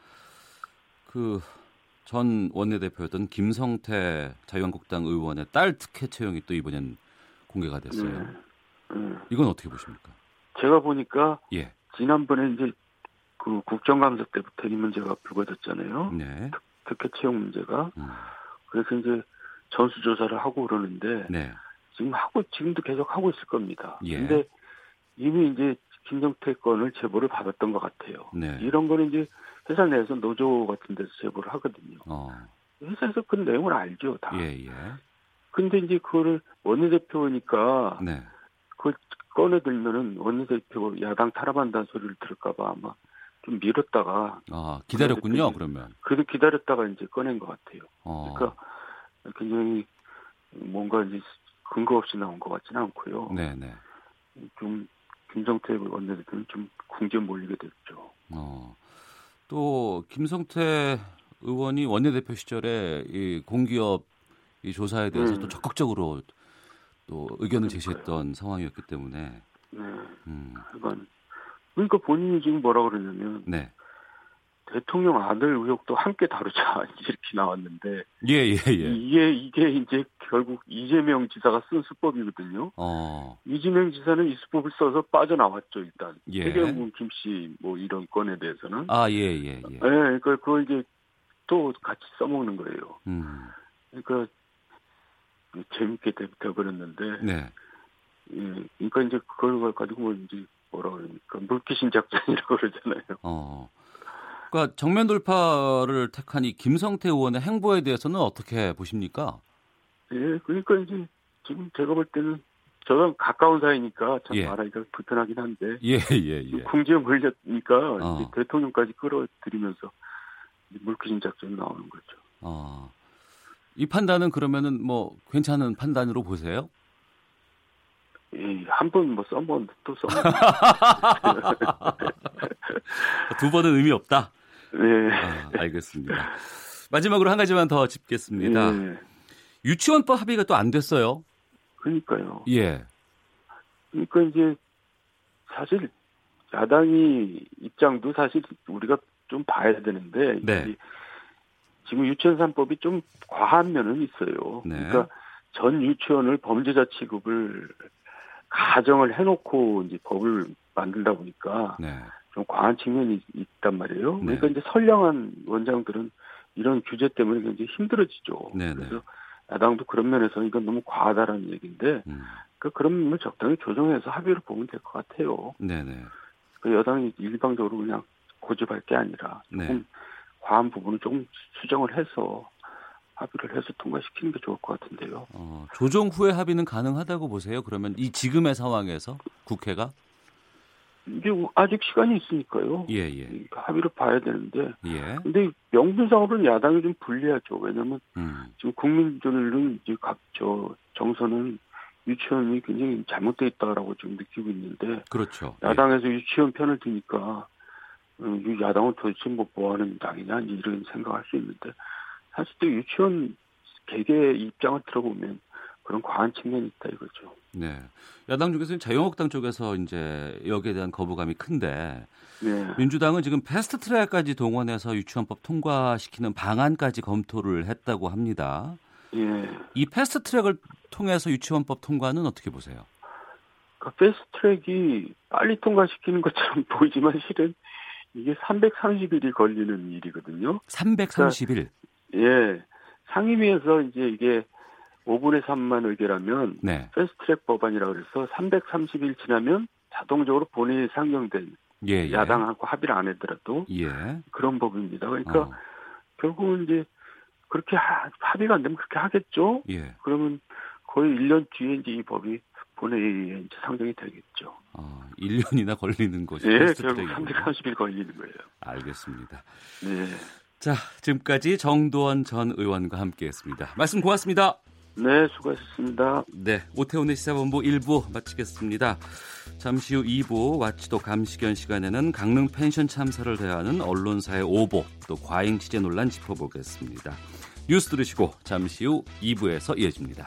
그전 원내대표였던 김성태 자유한국당 의원의 딸 특혜 채용이 또 이번엔 공개가 됐어요. 네. 네. 이건 어떻게 보십니까? 제가 보니까 예. 지난번에 이제 그 국정감사 때부터 이 문제가 불거졌잖아요. 네. 특, 혜 채용 문제가. 음. 그래서 이제 전수조사를 하고 그러는데 네. 지금 하고 지금도 계속 하고 있을 겁니다. 예. 근데 이미 이제 김정태 건을 제보를 받았던 것 같아요. 네. 이런 거는 이제 회사 내에서 노조 같은 데서 제보를 하거든요. 어. 회사에서 그 내용을 알죠, 다. 예, 예. 근데 이제 그거를 원내대표니까 네. 그걸 꺼내들면은 원내대표 야당 탄압한다는 소리를 들을까봐 아마 좀 미뤘다가 아 기다렸군요 그러면 그래도 기다렸다가 이제 꺼낸 것 같아요. 어. 그러니까 굉장히 뭔가 이제 근거 없이 나온 것 같지는 않고요. 네네. 좀 김성태 원내대표는 좀 궁지에 몰리게 됐죠. 어. 또 김성태 의원이 원내대표 시절에 이 공기업 이 조사에 대해서 음. 또 적극적으로 또 의견을 제시했던 상황이었기 때문에. 네. 음. 그건 그러니까 본인이 지금 뭐라 그러냐면 네. 대통령 아들 의혹도 함께 다루자 이렇게 나왔는데 예예예 예, 예. 이게 이게 이제 결국 이재명 지사가 쓴 수법이거든요. 어. 이재명 지사는 이 수법을 써서 빠져나왔죠 일단 예. 해경문 김씨 뭐 이런 건에 대해서는 아예예 예, 예, 예. 그러니까 그걸 이제 또 같이 써먹는 거예요. 음. 그러니까 재밌게 되어버렸는데. 네. 예, 그러니까 이제 그걸 가지고 뭐 이제 뭐라 그러니까 물귀신 작전이라고 그러잖아요. 어. 그러니까 정면 돌파를 택한 이 김성태 의원의 행보에 대해서는 어떻게 보십니까? 예, 그러니까 이제 지금 제가 볼 때는 저랑 가까운 사이니까 참 예. 말하기가 불편하긴 한데. 예, 예, 예. 궁지에 몰렸으니까 어. 대통령까지 끌어들이면서 물귀신 작전 나오는 거죠. 어. 이 판단은 그러면은 뭐 괜찮은 판단으로 보세요? 예, 한번 뭐 써본 또 써. 두 번은 의미 없다. 네. 아, 알겠습니다. 마지막으로 한 가지만 더 짚겠습니다. 네. 유치원법 합의가 또 안 됐어요. 그러니까요. 예. 그러니까 이제 사실 야당이 입장도 사실 우리가 좀 봐야 되는데 네. 지금 유치원 3법이 좀 과한 면은 있어요. 네. 그러니까 전 유치원을 범죄자 취급을 가정을 해놓고 이제 법을 만들다 보니까 네. 좀 과한 측면이 있단 말이에요. 네. 그러니까 이제 선량한 원장들은 이런 규제 때문에 굉장히 힘들어지죠. 네, 네. 그래서 야당도 그런 면에서 이건 너무 과하다라는 얘기인데 음. 그 그런 면을 적당히 조정해서 합의를 보면 될 것 같아요. 네네. 그 여당이 일방적으로 그냥 고집할 게 아니라 조금 과한 부분을 조금 수정을 해서 합의를 해서 통과시키는 게 좋을 것 같은데요. 어, 조정 후에 합의는 가능하다고 보세요? 그러면 이 지금의 상황에서 국회가? 이게 아직 시간이 있으니까요. 예, 예. 합의를 봐야 되는데. 예. 근데 명분상으로는 야당이 좀 불리하죠. 왜냐면 음. 지금 국민들은 이제 각저 정서는 유치원이 굉장히 잘못돼 있다라고 지금 느끼고 있는데. 그렇죠. 야당에서 예. 유치원 편을 드니까 어, 야당은 도대체 뭐, 뭐 하는 당이냐 이런 생각할 수 있는데 사실 또 유치원 개개 입장을 들어보면 그런 과한 측면이 있다 이거죠. 네. 야당 쪽에서는 자유한국당 쪽에서 이제 여기에 대한 거부감이 큰데 네. 민주당은 지금 패스트 트랙까지 동원해서 유치원법 통과시키는 방안까지 검토를 했다고 합니다. 예. 이 패스트 트랙을 통해서 유치원법 통과는 어떻게 보세요? 그 패스트 트랙이 빨리 통과시키는 것처럼 보이지만 실은 이게 330일이 걸리는 일이거든요. 330일? 그러니까, 예. 상임위에서 이제 이게 5분의 3만 의결하면 네. 패스트트랙 법안이라고 그래서 330일 지나면 자동적으로 본회의에 상정된 예, 예. 야당하고 합의를 안 했더라도 예. 그런 법입니다. 그러니까 어. 결국은 이제 그렇게 하, 합의가 안 되면 그렇게 하겠죠. 예. 그러면 거의 1년 뒤에 이제 이 법이 본회의에 이제 상정이 되겠죠. 아, 1년이나 걸리는 것이 예, 결국 330일 걸리는 거예요. 알겠습니다. 네. 자, 지금까지 정도원 전 의원과 함께했습니다. 말씀 고맙습니다. 네, 수고하셨습니다. 네, 오태훈의 시사본부 1부 마치겠습니다. 잠시 후 2부 와치도 감시견 시간에는 강릉 펜션 참사를 대하는 언론사의 오보 또 과잉 취재 논란 짚어보겠습니다. 뉴스 들으시고 잠시 후 2부에서 이어집니다.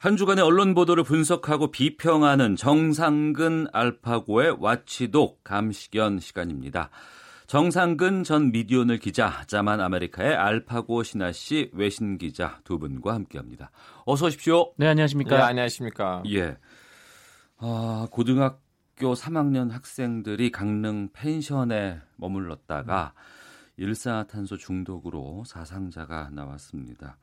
한 주간의 언론 보도를 분석하고 비평하는 정상근 알파고의 와치독 감시견 시간입니다. 정상근 전 미디어널 기자, 자만 아메리카의 알파고 신하 씨 외신 기자 두 분과 함께합니다. 어서 오십시오. 네, 안녕하십니까? 네, 안녕하십니까? 예. 아, 고등학교 3학년 학생들이 강릉 펜션에 머물렀다가 일산화탄소 중독으로 사상자가 나왔습니다.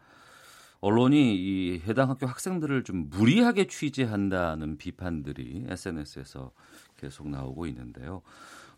언론이 이 해당 학교 학생들을 좀 무리하게 취재한다는 비판들이 SNS에서 계속 나오고 있는데요.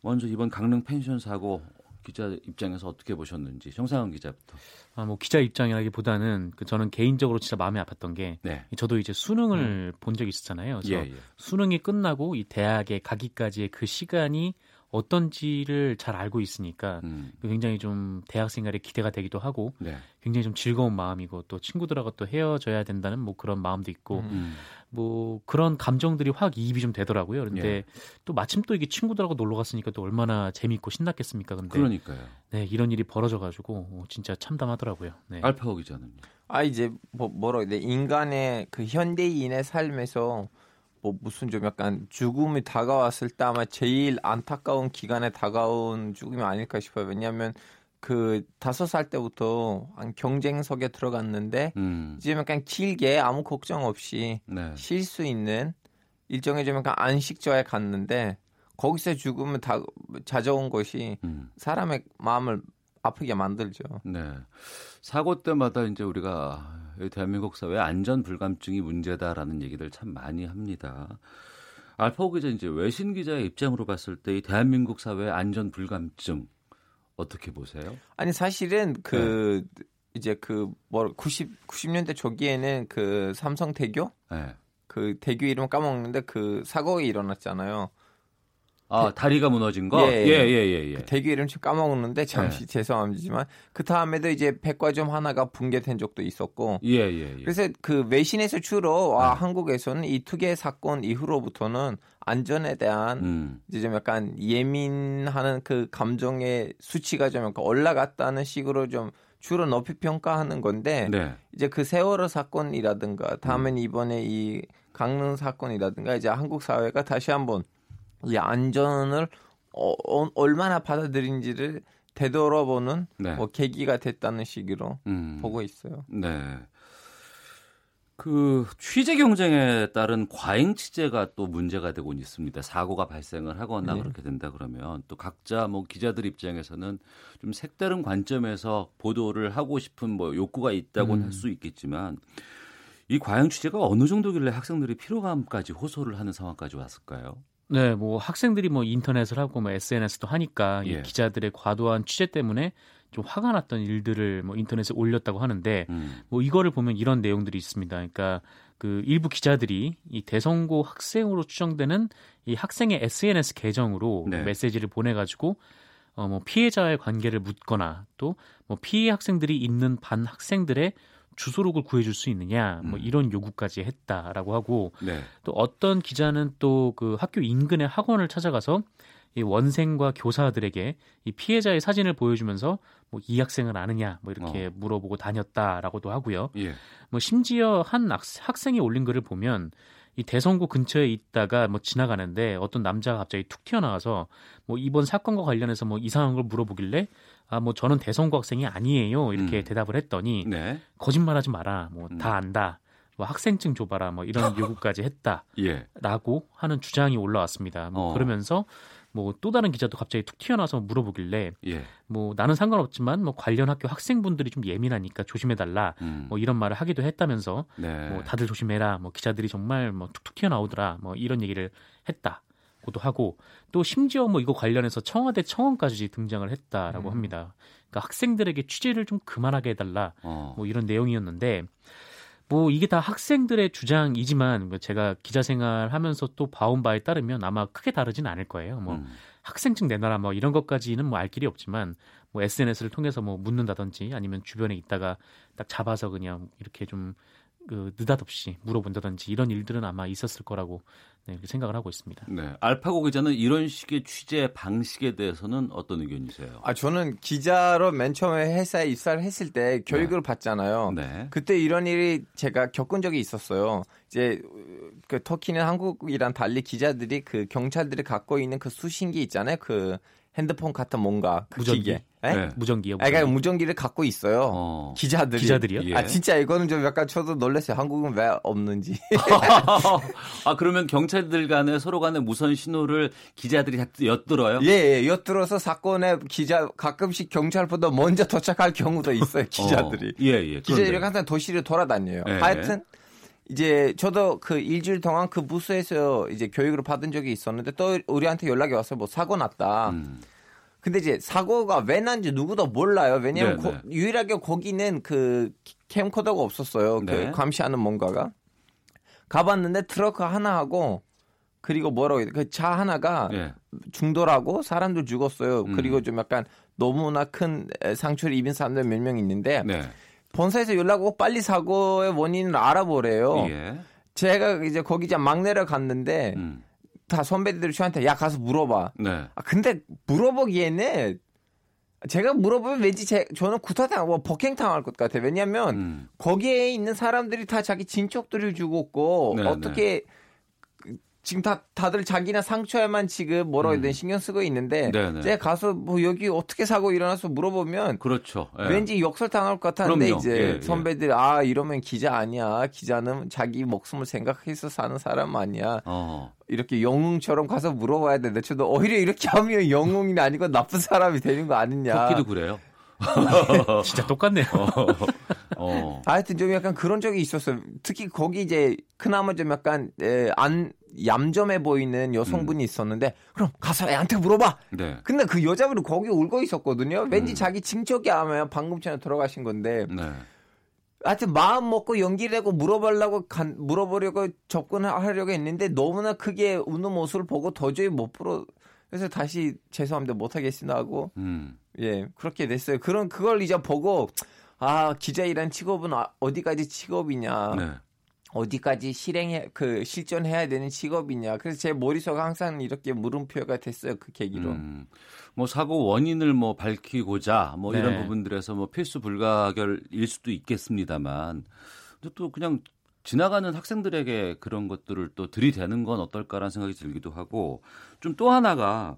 먼저 이번 강릉 펜션 사고 기자 입장에서 어떻게 보셨는지 정상훈 기자부터. 아, 뭐 기자 입장이라기보다는 그 저는 개인적으로 진짜 마음이 아팠던 게 네. 저도 이제 수능을 음. 본 적이 있었잖아요. 예, 예. 수능이 끝나고 이 대학에 가기까지의 그 시간이 어떤지를 잘 알고 있으니까 음. 굉장히 좀 대학 생활에 기대가 되기도 하고 네. 굉장히 좀 즐거운 마음이고 또 친구들하고 또 헤어져야 된다는 뭐 그런 마음도 있고 음. 뭐 그런 감정들이 확 이입이 좀 되더라고요. 그런데 예. 또 마침 또 이게 친구들하고 놀러 갔으니까 또 얼마나 재밌고 신났겠습니까? 근데 그러니까요. 네, 이런 일이 벌어져 가지고 어, 진짜 참담하더라고요. 네. 알파고 기자는 아 이제 뭐 뭐라 그 인간의 그 현대인의 삶에서 뭐 무슨 좀 약간 죽음이 다가왔을 때 아마 제일 안타까운 기간에 다가온 죽음이 아닐까 싶어요. 왜냐하면 그 다섯 살 때부터 한 경쟁석에 들어갔는데 음. 이제 약간 길게 아무 걱정 없이 네. 쉴수 있는 일정의 좀 약간 안식처에 갔는데 거기서 죽으면 다 찾아온 것이 음. 사람의 마음을 아프게 만들죠. 네. 사고 때마다 이제 우리가 대한민국 사회 안전 불감증이 문제다라는 얘기들 참 많이 합니다. 알파고 기자 이제 외신 기자의 입장으로 봤을 때 이 대한민국 사회 안전 불감증 어떻게 보세요? 아니 사실은 그 네. 이제 그뭐 90, 90년대 초기에는 그 삼성 대교 네. 그 대교 이름 까먹는데 그 사고가 일어났잖아요. 아 다리가 무너진 거? 예예예. 예, 예, 예, 예. 그 대교 이름 좀 까먹었는데 잠시 예. 죄송합니다만 그 다음에도 이제 백화점 하나가 붕괴된 적도 있었고. 예예. 예, 그래서 그 외신에서 주로 아, 한국에서는 이 투개 사건 이후로부터는 안전에 대한 음. 이제 좀 약간 예민하는 그 감정의 수치가 좀 약간 올라갔다는 식으로 좀 주로 높이 평가하는 건데 네. 이제 그 세월호 사건이라든가 다음엔 음. 이번에 이 강릉 사건이라든가 이제 한국 사회가 다시 한번 이 안전을 어, 어, 얼마나 받아들인지를 되돌아보는 네. 뭐 계기가 됐다는 식으로 음. 보고 있어요. 네. 그 취재 경쟁에 따른 과잉 취재가 또 문제가 되고 있습니다. 사고가 발생을 하거나 네. 그렇게 된다 그러면 또 각자 뭐 기자들 입장에서는 좀 색다른 관점에서 보도를 하고 싶은 뭐 욕구가 있다고는 음. 할수 있겠지만 이 과잉 취재가 어느 정도길래 학생들이 피로감까지 호소를 하는 상황까지 왔을까요? 네, 뭐 학생들이 뭐 인터넷을 하고 뭐 SNS도 하니까 예. 이 기자들의 과도한 취재 때문에 좀 화가 났던 일들을 뭐 인터넷에 올렸다고 하는데 음. 뭐 이거를 보면 이런 내용들이 있습니다. 그러니까 그 일부 기자들이 이 대성고 학생으로 추정되는 이 학생의 SNS 계정으로 네. 메시지를 보내가지고 어뭐 피해자의 관계를 묻거나 또 뭐 피해 학생들이 있는 반 학생들의 주소록을 구해줄 수 있느냐 뭐 음. 이런 요구까지 했다라고 하고 네. 또 어떤 기자는 또 그 학교 인근의 학원을 찾아가서 이 원생과 교사들에게 이 피해자의 사진을 보여주면서 뭐 이 학생을 아느냐 뭐 이렇게 어. 물어보고 다녔다라고도 하고요. 예. 뭐 심지어 한 학생이 올린 글을 보면 이 대성구 근처에 있다가 뭐 지나가는데 어떤 남자가 갑자기 툭 튀어나와서 뭐 이번 사건과 관련해서 뭐 이상한 걸 물어보길래 아 뭐 저는 대성고 학생이 아니에요 이렇게 음. 대답을 했더니 네. 거짓말하지 마라 뭐다 음. 안다 뭐 학생증 줘봐라 뭐 이런 요구까지 했다라고 예. 하는 주장이 올라왔습니다. 뭐 어. 그러면서 뭐 또 다른 기자도 갑자기 툭 튀어나와서 물어보길래 예. 뭐 나는 상관없지만 뭐 관련 학교 학생분들이 좀 예민하니까 조심해달라 음. 뭐 이런 말을 하기도 했다면서 네. 뭐 다들 조심해라 뭐 기자들이 정말 뭐 툭툭 튀어나오더라 뭐 이런 얘기를 했다. 고도 하고 또 심지어 뭐 이거 관련해서 청와대 청원까지 등장을 했다라고 음. 합니다. 그러니까 학생들에게 취재를 좀 그만하게 해달라 어. 뭐 이런 내용이었는데 뭐 이게 다 학생들의 주장이지만 뭐 제가 기자 생활하면서 또 봐온 바에 따르면 아마 크게 다르진 않을 거예요. 뭐 음. 학생증 내놔라 뭐 이런 것까지는 뭐 알 길이 없지만 뭐 SNS를 통해서 뭐 묻는다든지 아니면 주변에 있다가 딱 잡아서 그냥 이렇게 좀 그 느닷없이 물어본다든지 이런 일들은 아마 있었을 거라고 네, 생각을 하고 있습니다. 네. 알파고 기자는 이런 식의 취재 방식에 대해서는 어떤 의견이세요? 아, 저는 기자로 맨 처음에 회사에 입사를 했을 때 교육을 네. 받잖아요. 네. 그때 이런 일이 제가 겪은 적이 있었어요. 이제 그 터키는 한국이랑 달리 기자들이 그 경찰들이 갖고 있는 그 수신기 있잖아요. 그 핸드폰 같은 뭔가 그 무전기. 기계. 네. 무전기요. 무전기. 아, 그러니까 무전기를 갖고 있어요. 어. 기자들이. 기자들이요? 예. 아 진짜 이거는 좀 약간 저도 놀랐어요. 한국은 왜 없는지. 아 그러면 경찰들 간에 서로 간에 무선 신호를 기자들이 엿들어요? 예, 예, 엿들어서 사건에 기자 가끔씩 경찰보다 먼저 도착할 경우도 있어요. 기자들이. 어. 예, 예. 기자들이 항상 도시를 돌아다녀요. 예. 하여튼 이제 저도 그 일주일 동안 그 부스에서 이제 교육을 받은 적이 있었는데 또 우리한테 연락이 왔어요. 뭐 사고 났다. 음. 근데 이제 사고가 왜 난지 누구도 몰라요. 왜냐면 네, 고, 네. 유일하게 거기는 그 캠코더가 없었어요. 그 네. 그 감시하는 뭔가가. 가봤는데 트럭 하나하고 그리고 뭐라고 해야 그차 하나가 네. 중돌하고 사람도 죽었어요. 음. 그리고 좀 약간 너무나 큰 상처를 입은 사람들 몇 명 있는데 네. 본사에서 연락 오고 빨리 사고의 원인을 알아보래요. 예. 제가 이제 거기 이제 막 내려갔는데 음. 다 선배들이 저한테 야 가서 물어봐. 네. 아 근데 물어보기에는 제가 물어보면 왠지 제, 저는 구타당, 뭐, 버킹당할 것 같아요. 왜냐면, 음. 거기에 있는 사람들이 다 자기 진척들을 주고 있고, 네, 어떻게, 네. 지금 다 다들 자기나 상처에만 지금 뭐라고 해야 되나 음. 신경 쓰고 있는데 네네. 제가 가서 뭐 여기 어떻게 사고 일어나서 물어보면 그렇죠. 예. 왠지 역설 당할 것 같았는데 그럼요. 이제 예, 예. 선배들이 예. 아 이러면 기자 아니야. 기자는 자기 목숨을 생각해서 사는 사람 아니야. 어. 이렇게 영웅처럼 가서 물어봐야 되는데 저도 오히려 이렇게 하면 영웅이 아니고 나쁜 사람이 되는 거 아니냐. 토끼도 그래요. 진짜 똑같네요. 어. 하여튼 좀 약간 그런 적이 있었어요. 특히 거기 이제 그나마 좀 약간 에, 안 얌전해 보이는 여성분이 음. 있었는데 그럼 가서 애한테 물어봐. 네. 근데 그 여자분이 거기 울고 있었거든요. 왠지 음. 자기 징적이 하면 방금 전에 돌아가신 건데. 네. 하여튼 마음 먹고 연기를 하고 물어보려고 간, 물어보려고 접근하려고 했는데 너무나 크게 우는 모습을 보고 도저히 못 풀어 그래서 다시 죄송합니다 못하겠습니다 하고 음. 예 그렇게 됐어요. 그런 그걸 이제 보고 아 기자이란 직업은 아, 어디까지 직업이냐. 네. 어디까지 실행해 그 실전해야 되는 직업이냐. 그래서 제 머릿속에 항상 이렇게 물음표가 됐어요. 그 계기로. 음, 뭐 사고 원인을 뭐 밝히고자 뭐 네. 이런 부분들에서 뭐 필수 불가결일 수도 있겠습니다만 또 그냥 지나가는 학생들에게 그런 것들을 또 들이대는 건 어떨까라는 생각이 들기도 하고 좀 또 하나가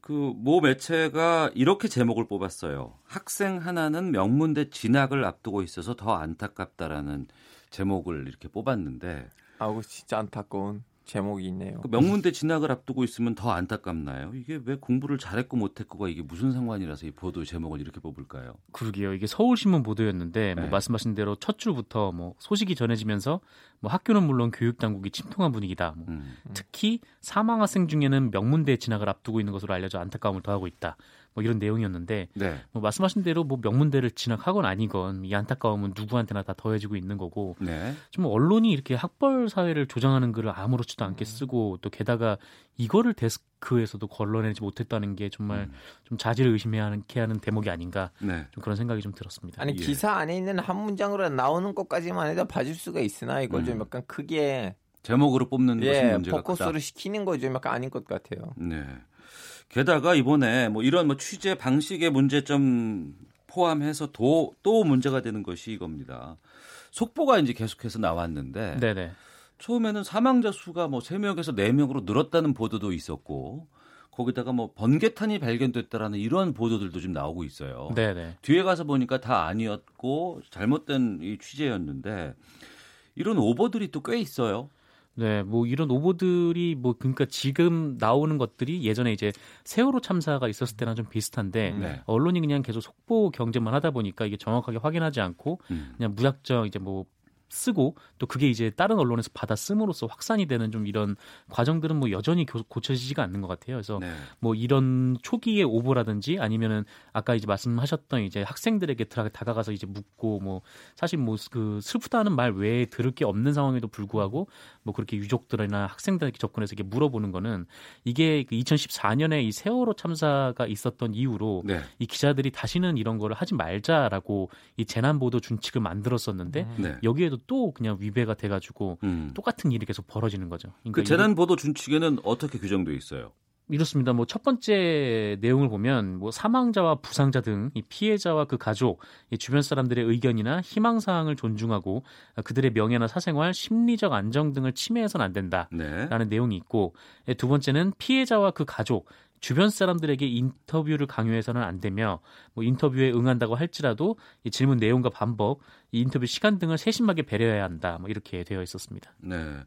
그 모 매체가 이렇게 제목을 뽑았어요. 학생 하나는 명문대 진학을 앞두고 있어서 더 안타깝다라는 제목을 이렇게 뽑았는데 아우 진짜 안타까운 제목이 있네요. 그 명문대 진학을 앞두고 있으면 더 안타깝나요? 이게 왜 공부를 잘했고 못했고가 이게 무슨 상관이라서 이 보도 제목을 이렇게 뽑을까요? 그러게요. 이게 서울신문 보도였는데 뭐 네. 뭐 말씀하신 대로 첫 줄부터 뭐 소식이 전해지면서 뭐 학교는 물론 교육 당국이 침통한 분위기다. 뭐 음. 특히 사망 학생 중에는 명문대 진학을 앞두고 있는 것으로 알려져 안타까움을 더하고 있다. 뭐 이런 내용이었는데 네. 뭐 말씀하신 대로 뭐 명문대를 진학하건 아니건 이 안타까움은 누구한테나 다 더해지고 있는 거고 네. 좀 언론이 이렇게 학벌 사회를 조장하는 글을 아무렇지도 않게 음. 쓰고 또 게다가 이거를 데스크에서도 걸러내지 못했다는 게 정말 음. 좀 자질을 의심해야 하는, 하는 대목이 아닌가 네. 좀 그런 생각이 좀 들었습니다. 아니 예. 기사 안에 있는 한 문장으로 나오는 것까지만 해도 봐줄 수가 있으나 이걸 음. 좀 약간 크게 제목으로 뽑는 예, 것이 문제가 포커스를. 시키는 거좀 약간 아닌 것 같아요. 네. 게다가 이번에 뭐 이런 뭐 취재 방식의 문제점 포함해서 또, 또 문제가 되는 것이 이겁니다. 속보가 이제 계속해서 나왔는데 네네. 처음에는 사망자 수가 뭐 3명에서 4명으로 늘었다는 보도도 있었고 거기다가 뭐 번개탄이 발견됐다라는 이런 보도들도 좀 나오고 있어요. 네네. 뒤에 가서 보니까 다 아니었고 잘못된 이 취재였는데 이런 오버들이 또 꽤 있어요. 네, 뭐 이런 오보들이 뭐 그러니까 지금 나오는 것들이 예전에 이제 세월호 참사가 있었을 때랑 좀 비슷한데 네. 언론이 그냥 계속 속보 경제만 하다 보니까 이게 정확하게 확인하지 않고 음. 그냥 무작정 이제 뭐 쓰고 또 그게 이제 다른 언론에서 받아 씀으로써 확산이 되는 좀 이런 과정들은 뭐 여전히 고쳐지지가 않는 것 같아요. 그래서 네. 뭐 이런 초기의 오보라든지 아니면은 아까 이제 말씀하셨던 이제 학생들에게 다가가서 이제 묻고 뭐 사실 뭐 그 슬프다는 말 외에 들을 게 없는 상황에도 불구하고 뭐 그렇게 유족들이나 학생들에게 접근해서 이게 물어보는 거는 이게 2014년에 그이 세월호 참사가 있었던 이후로 네. 이 기자들이 다시는 이런 거를 하지 말자라고 이 재난 보도 준칙을 만들었었는데 네. 여기에도 때도 또 그냥 위배가 돼가지고 음. 똑같은 일이 계속 벌어지는 거죠. 그러니까 그 재난 보도 준칙에는 어떻게 규정돼 있어요? 이렇습니다. 뭐 첫 번째 내용을 보면 뭐 사망자와 부상자 등 이 피해자와 그 가족, 이 주변 사람들의 의견이나 희망 사항을 존중하고 그들의 명예나 사생활, 심리적 안정 등을 침해해서는 안 된다라는 네. 내용이 있고 두 번째는 피해자와 그 가족, 주변 사람들에게 인터뷰를 강요해서는 안 되며 뭐 인터뷰에 응한다고 할지라도 이 질문 내용과 반복, 이 인터뷰 시간 등을 세심하게 배려해야 한다. 뭐 이렇게 되어 있었습니다. 네.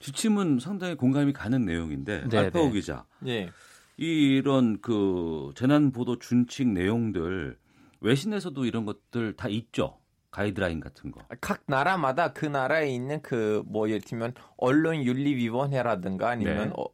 지침은 상당히 공감이 가는 내용인데 네, 알파오 네. 기자. 네. 이런 그 재난 보도 준칙 내용들 외신에서도 이런 것들 다 있죠. 가이드라인 같은 거. 각 나라마다 그 나라에 있는 그 뭐 예를 들면 언론 윤리 위원회라든가 아니면 네. 어,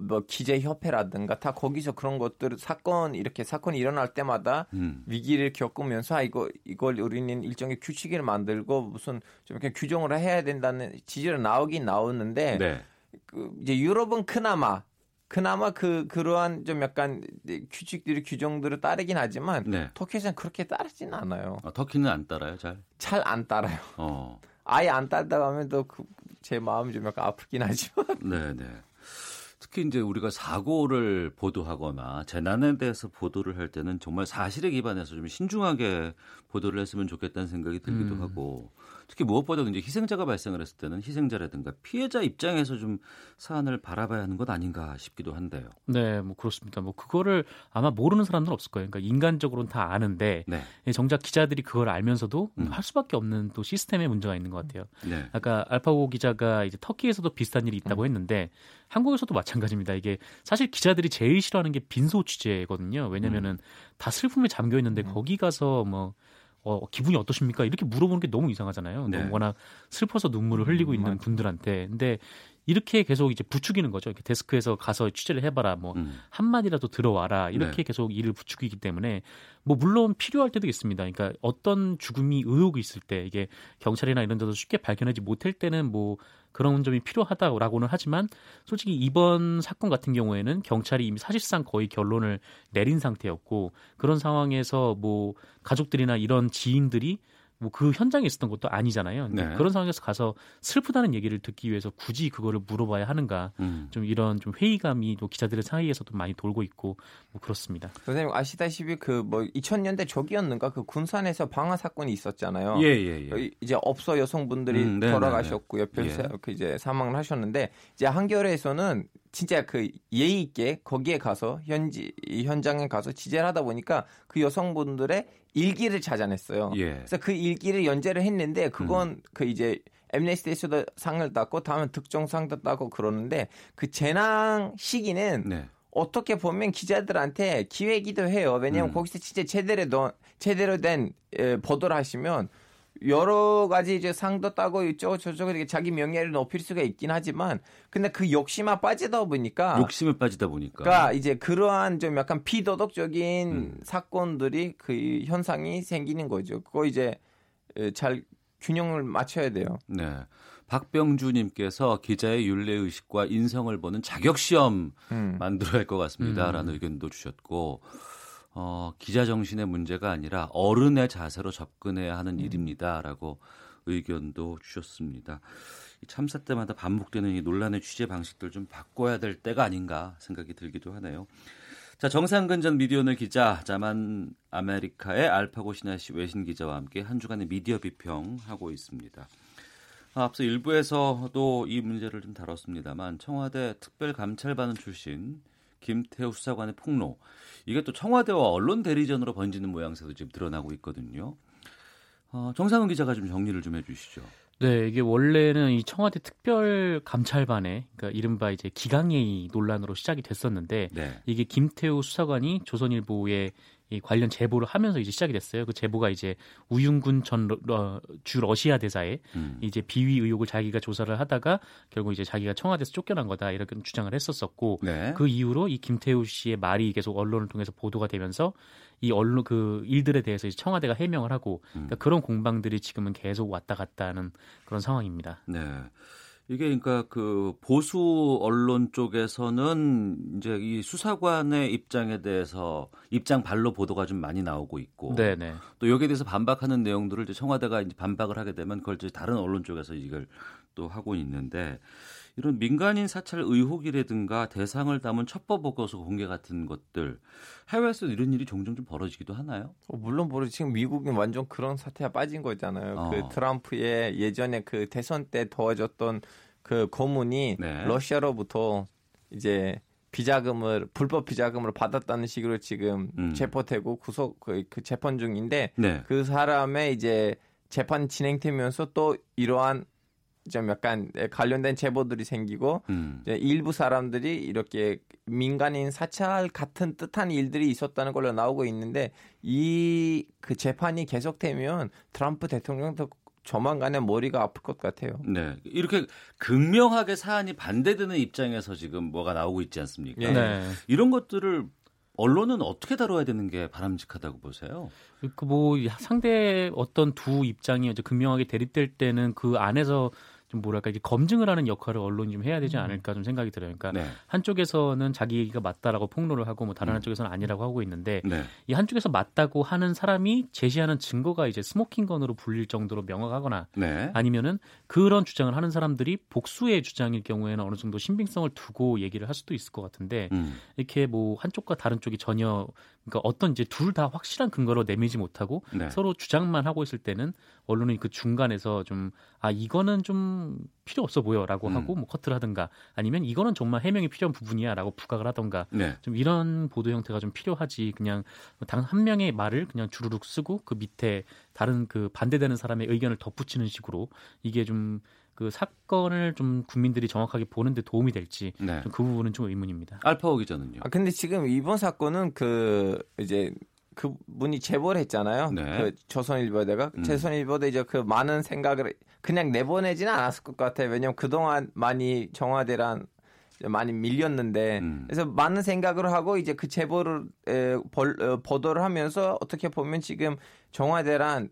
뭐 기재 협회라든가 다 거기서 그런 것들 사건 이렇게 사건이 일어날 때마다 음. 위기를 겪으면서 아 이거 이걸 우리는 일종의 규칙을 만들고 무슨 좀 이렇게 규정을 해야 된다는 지지를 나오긴 나오는데 네. 그 이제 유럽은 그나마 그나마 그 그러한 좀 약간 규칙들이 규정들을 따르긴 하지만 네. 터키에서는 그렇게 따르지는 않아요. 아, 터키는 안 따라요, 잘? 잘 안 따라요. 어. 아예 안 딴다고 하면 또제 그 마음이 좀 약간 아프긴 하지만. 네, 네. 특히 이제 우리가 사고를 보도하거나 재난에 대해서 보도를 할 때는 정말 사실에 기반해서 좀 신중하게 보도를 했으면 좋겠다는 생각이 들기도 음. 하고 특히 무엇보다도 이제 희생자가 발생을 했을 때는 희생자라든가 피해자 입장에서 좀 사안을 바라봐야 하는 것 아닌가 싶기도 한데요. 네, 뭐 그렇습니다. 뭐 그거를 아마 모르는 사람들은 없을 거예요. 그러니까 인간적으로는 다 아는데 네. 예, 정작 기자들이 그걸 알면서도 음. 할 수밖에 없는 또 시스템의 문제가 있는 것 같아요. 네. 아까 알파고 기자가 이제 터키에서도 비슷한 일이 있다고 음. 했는데 한국에서도 마찬가지입니다. 이게 사실 기자들이 제일 싫어하는 게 빈소 취재거든요. 왜냐면은 음. 다 슬픔에 잠겨 있는데 음. 거기 가서 뭐 어, 기분이 어떠십니까? 이렇게 물어보는 게 너무 이상하잖아요. 네. 너무 워낙 슬퍼서 눈물을 흘리고 있는 분들한테. 근데 이렇게 계속 이제 부추기는 거죠. 이렇게 데스크에서 가서 취재를 해봐라, 뭐 음. 한마디라도 들어와라 이렇게 네. 계속 일을 부추기기 때문에 뭐 물론 필요할 때도 있습니다. 그러니까 어떤 죽음이 의혹이 있을 때 이게 경찰이나 이런 데서 쉽게 발견하지 못할 때는 뭐 그런 점이 필요하다고는 하지만 솔직히 이번 사건 같은 경우에는 경찰이 이미 사실상 거의 결론을 내린 상태였고 그런 상황에서 뭐 가족들이나 이런 지인들이 뭐 그 현장에 있었던 것도 아니잖아요. 네. 그런 상황에서 가서 슬프다는 얘기를 듣기 위해서 굳이 그거를 물어봐야 하는가 음. 좀 이런 좀 회의감이 또 기자들의 사이에서도 많이 돌고 있고 뭐 그렇습니다. 선생님 아시다시피 그 뭐 2000년대 초기였는가 그 군산에서 방화 사건이 있었잖아요. 예, 예, 예. 이제 업소 여성분들이 음, 네, 네, 돌아가셨고요. 네. 별세 예. 그 이제 사망을 하셨는데 이제 한겨레에서는 진짜 그 예의 있게 거기에 가서 현지 현장에 가서 취재를 하다 보니까 그 여성분들의 일기를 찾아냈어요. 예. 그래서 그 일기를 연재를 했는데 그건 음. 그 이제 엠네스티에서도 상을 땄고 다음에 특정상도 따고 그러는데 그 재난 시기는 네. 어떻게 보면 기자들한테 기회기도 해요. 왜냐하면 음. 거기서 진짜 제대로 제대로 된 에, 보도를 하시면 여러 가지 이제 상도 따고 이쪽 저쪽 이렇게 자기 명예를 높일 수가 있긴 하지만 근데 그 욕심에 빠지다 보니까 욕심을 빠지다 보니까 그러니까 이제 그러한 좀 약간 비도덕적인 음. 사건들이 그 현상이 생기는 거죠. 그거 이제 잘 균형을 맞춰야 돼요. 네. 박병주님께서 기자의 윤례 의식과 인성을 보는 자격 시험 음. 만들어야 할 것 같습니다라는 음. 의견도 주셨고 어, 기자 정신의 문제가 아니라 어른의 자세로 접근해야 하는 음. 일입니다라고 의견도 주셨습니다. 이 참사 때마다 반복되는 이 논란의 취재 방식들 좀 바꿔야 될 때가 아닌가 생각이 들기도 하네요. 자, 정상근 전 미디어널 기자, 자만 아메리카의 알파고 신하씨 외신 기자와 함께 한 주간의 미디어 비평하고 있습니다. 아, 앞서 일부에서도 이 문제를 좀 다뤘습니다만 청와대 특별감찰반원 출신 김태우 수사관의 폭로 이게 또 청와대와 언론 대리전으로 번지는 모양새도 지금 드러나고 있거든요. 어, 정상훈 기자가 좀 정리를 좀 해주시죠. 네, 이게 원래는 이 청와대 특별 감찰반에 그러니까 이른바 이제 기강회의 논란으로 시작이 됐었는데 네. 이게 김태우 수사관이 조선일보에 이 관련 제보를 하면서 이제 시작이 됐어요. 그 제보가 이제 우윤군 전주 러시아 대사의 음. 이제 비위 의혹을 자기가 조사를 하다가 결국 이제 자기가 청와대에서 쫓겨난 거다 이렇게 주장을 했었었고 네. 그 이후로 이 김태우 씨의 말이 계속 언론을 통해서 보도가 되면서 이 언론 그 일들에 대해서 이제 청와대가 해명을 하고 음. 그러니까 그런 공방들이 지금은 계속 왔다 갔다 하는 그런 상황입니다. 네. 이게 그러니까 그 보수 언론 쪽에서는 이제 이 수사관의 입장에 대해서 입장 발로 보도가 좀 많이 나오고 있고 네네. 또 여기에 대해서 반박하는 내용들을 이제 청와대가 이제 반박을 하게 되면 그걸 이제 다른 언론 쪽에서 이걸 또 하고 있는데 이런 민간인 사찰 의혹이라든가 대상을 담은 첩보 보고서 공개 같은 것들 해외에서 이런 일이 종종 좀 벌어지기도 하나요? 어, 물론 벌어지 지금 미국은 완전 그런 사태가 빠진 거잖아요. 어. 그 트럼프의 예전에 그 대선 때 도와줬던 그 고문이 네. 러시아로부터 이제 비자금을 불법 비자금을 받았다는 식으로 지금 음. 체포되고 구속 그, 그 재판 중인데 네. 그 사람의 이제 재판 진행되면서 또 이러한 좀 약간 관련된 제보들이 생기고 음. 이제 일부 사람들이 이렇게 민간인 사찰 같은 뜻한 일들이 있었다는 걸로 나오고 있는데 이 그 재판이 계속되면 트럼프 대통령도 조만간에 머리가 아플 것 같아요. 네. 이렇게 극명하게 사안이 반대되는 입장에서 지금 뭐가 나오고 있지 않습니까? 네. 이런 것들을 언론은 어떻게 다뤄야 되는 게 바람직하다고 보세요? 그 뭐 상대 어떤 두 입장이 이제 극명하게 대립될 때는 그 안에서 좀 뭐랄까 이게 검증을 하는 역할을 언론이 좀 해야 되지 음. 않을까 좀 생각이 들어요. 그러니까 네. 한쪽에서는 자기 얘기가 맞다라고 폭로를 하고 뭐 다른 음. 한쪽에서는 아니라고 하고 있는데 네. 이 한쪽에서 맞다고 하는 사람이 제시하는 증거가 이제 스모킹건으로 불릴 정도로 명확하거나 네. 아니면은 그런 주장을 하는 사람들이 복수의 주장일 경우에는 어느 정도 신빙성을 두고 얘기를 할 수도 있을 것 같은데 음. 이렇게 뭐 한쪽과 다른 쪽이 전혀 그러니까 어떤 이제 둘 다 확실한 근거로 내밀지 못하고 네. 서로 주장만 하고 있을 때는 언론이 그 중간에서 좀 아 이거는 좀 필요 없어 보여라고 음. 하고 뭐 커트를 하든가 아니면 이거는 정말 해명이 필요한 부분이야라고 부각을 하던가 네. 좀 이런 보도 형태가 좀 필요하지 그냥 당한 명의 말을 그냥 주르륵 쓰고 그 밑에 다른 그 반대되는 사람의 의견을 덧붙이는 식으로 이게 좀 그 사건을 좀 국민들이 정확하게 보는데 도움이 될지 네. 그 부분은 좀 의문입니다. 알파오 기자는요. 아 근데 지금 이번 사건은 그 이제 그 분이 제보를 했잖아요. 네. 그 조선일보대가 음. 조선일보대 이제 그 많은 생각을 그냥 내보내지는 않았을 것 같아요. 왜냐면 그동안 많이 정화대란 많이 밀렸는데 음. 그래서 많은 생각을 하고 이제 그 제보를 에, 벌, 어, 보도를 하면서 어떻게 보면 지금 정화대란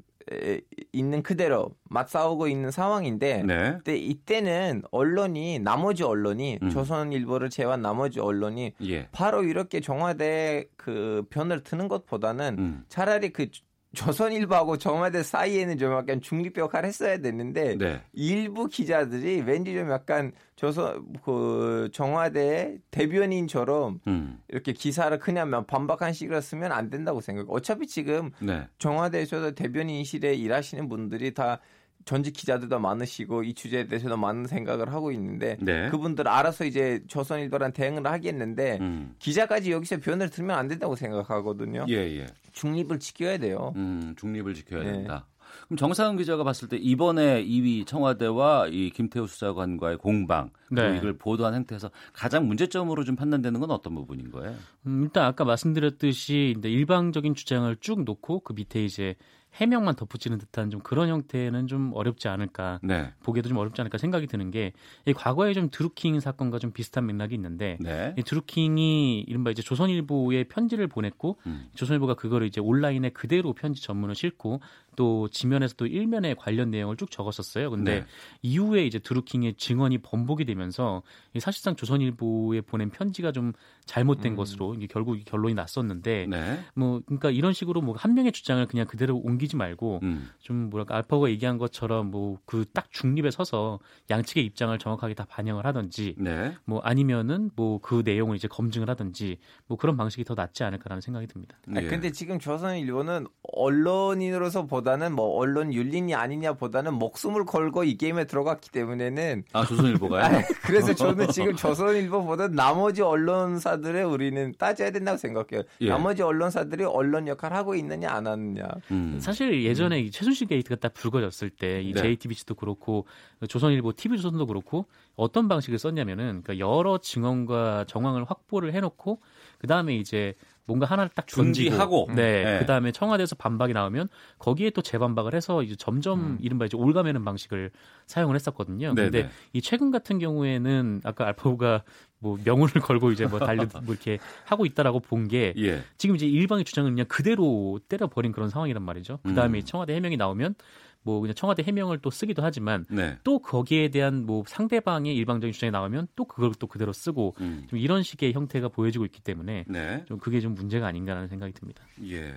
있는 그대로 맞싸우고 있는 상황인데 네. 근데 이때는 언론이 나머지 언론이 음. 조선일보를 제외한 나머지 언론이 예. 바로 이렇게 정화대 그 편을 트는 것보다는 음. 차라리 그 조선일보하고 정화대 사이에는 좀 약간 중립 역할을 했어야 됐는데 네. 일부 기자들이 왠지 좀 약간 조선 그 정화대 대변인처럼 음. 이렇게 기사를 그냥 반박한 식으로 쓰면 안 된다고 생각해요. 어차피 지금 네. 정화대에서도 대변인실에 일하시는 분들이 다 전직 기자들도 많으시고 이 주제에 대해서도 많은 생각을 하고 있는데 네. 그분들 알아서 이제 조선일보랑 대응을 하겠는데 음. 기자까지 여기서 변을 들면 안 된다고 생각하거든요. 예, 예. 중립을 지켜야 돼요. 음, 중립을 지켜야 네. 된다. 그럼 정상은 기자가 봤을 때 이번에 2위 청와대와 이 김태우 수사관과의 공방 네. 이걸 보도한 행태에서 가장 문제점으로 좀 판단되는 건 어떤 부분인 거예요? 음, 일단 아까 말씀드렸듯이 일방적인 주장을 쭉 놓고 그 밑에 이제 해명만 덧붙이는 듯한 좀 그런 형태는 좀 어렵지 않을까 네. 보기에도 좀 어렵지 않을까 생각이 드는 게 과거에 좀 드루킹 사건과 좀 비슷한 맥락이 있는데 네. 이 드루킹이 이른바 이제 조선일보에 편지를 보냈고 음. 조선일보가 그거를 이제 온라인에 그대로 편지 전문을 싣고 또 지면에서 또 일면에 관련 내용을 쭉 적었었어요. 근데 네. 이후에 이제 드루킹의 증언이 번복이 되면서 사실상 조선일보에 보낸 편지가 좀 잘못된 음. 것으로 이게 결국 결론이 났었는데 네. 뭐 그러니까 이런 식으로 뭐 한 명의 주장을 그냥 그대로 옮기지 말고 음. 좀 뭐랄까 알파고가 얘기한 것처럼 뭐 그 딱 중립에 서서 양측의 입장을 정확하게 다 반영을 하든지 네. 뭐 아니면은 뭐 그 내용을 이제 검증을 하든지 뭐 그런 방식이 더 낫지 않을까라는 생각이 듭니다. 네. 근데 지금 조선일보는 언론인으로서 보다 는 뭐 언론 윤리니 아니냐 보다는 목숨을 걸고 이 게임에 들어갔기 때문에는 아 조선일보가요? 아, 그래서 저는 지금 조선일보보다 나머지 언론사들의 우리는 따져야 된다고 생각해요. 예. 나머지 언론사들이 언론 역할 하고 있느냐 안 하느냐. 음. 사실 예전에 음. 최순실 게이트가 딱 불거졌을 때이 네. JTBC도 그렇고 조선일보, TV조선도 그렇고 어떤 방식을 썼냐면은 그러니까 여러 증언과 정황을 확보를 해놓고 그 다음에 이제 뭔가 하나를 딱 준비하고 네, 네. 그다음에 청와대에서 반박이 나오면 거기에 또 재반박을 해서 이제 점점 음. 이른바 이제 올가매는 방식을 사용을 했었거든요. 네네. 근데 이 최근 같은 경우에는 아까 알파고가 뭐 명운을 걸고 이제 뭐 달려 뭐 이렇게 하고 있다라고 본게 예. 지금 이제 일방의 주장을 그냥 그대로 때려 버린 그런 상황이란 말이죠. 그다음에 음. 청와대 해명이 나오면 뭐 그냥 청와대 해명을 또 쓰기도 하지만 네. 또 거기에 대한 뭐 상대방의 일방적인 주장이 나오면 또 그걸 또 그대로 쓰고 음. 좀 이런 식의 형태가 보여지고 있기 때문에 네. 좀 그게 좀 문제가 아닌가라는 생각이 듭니다. 예.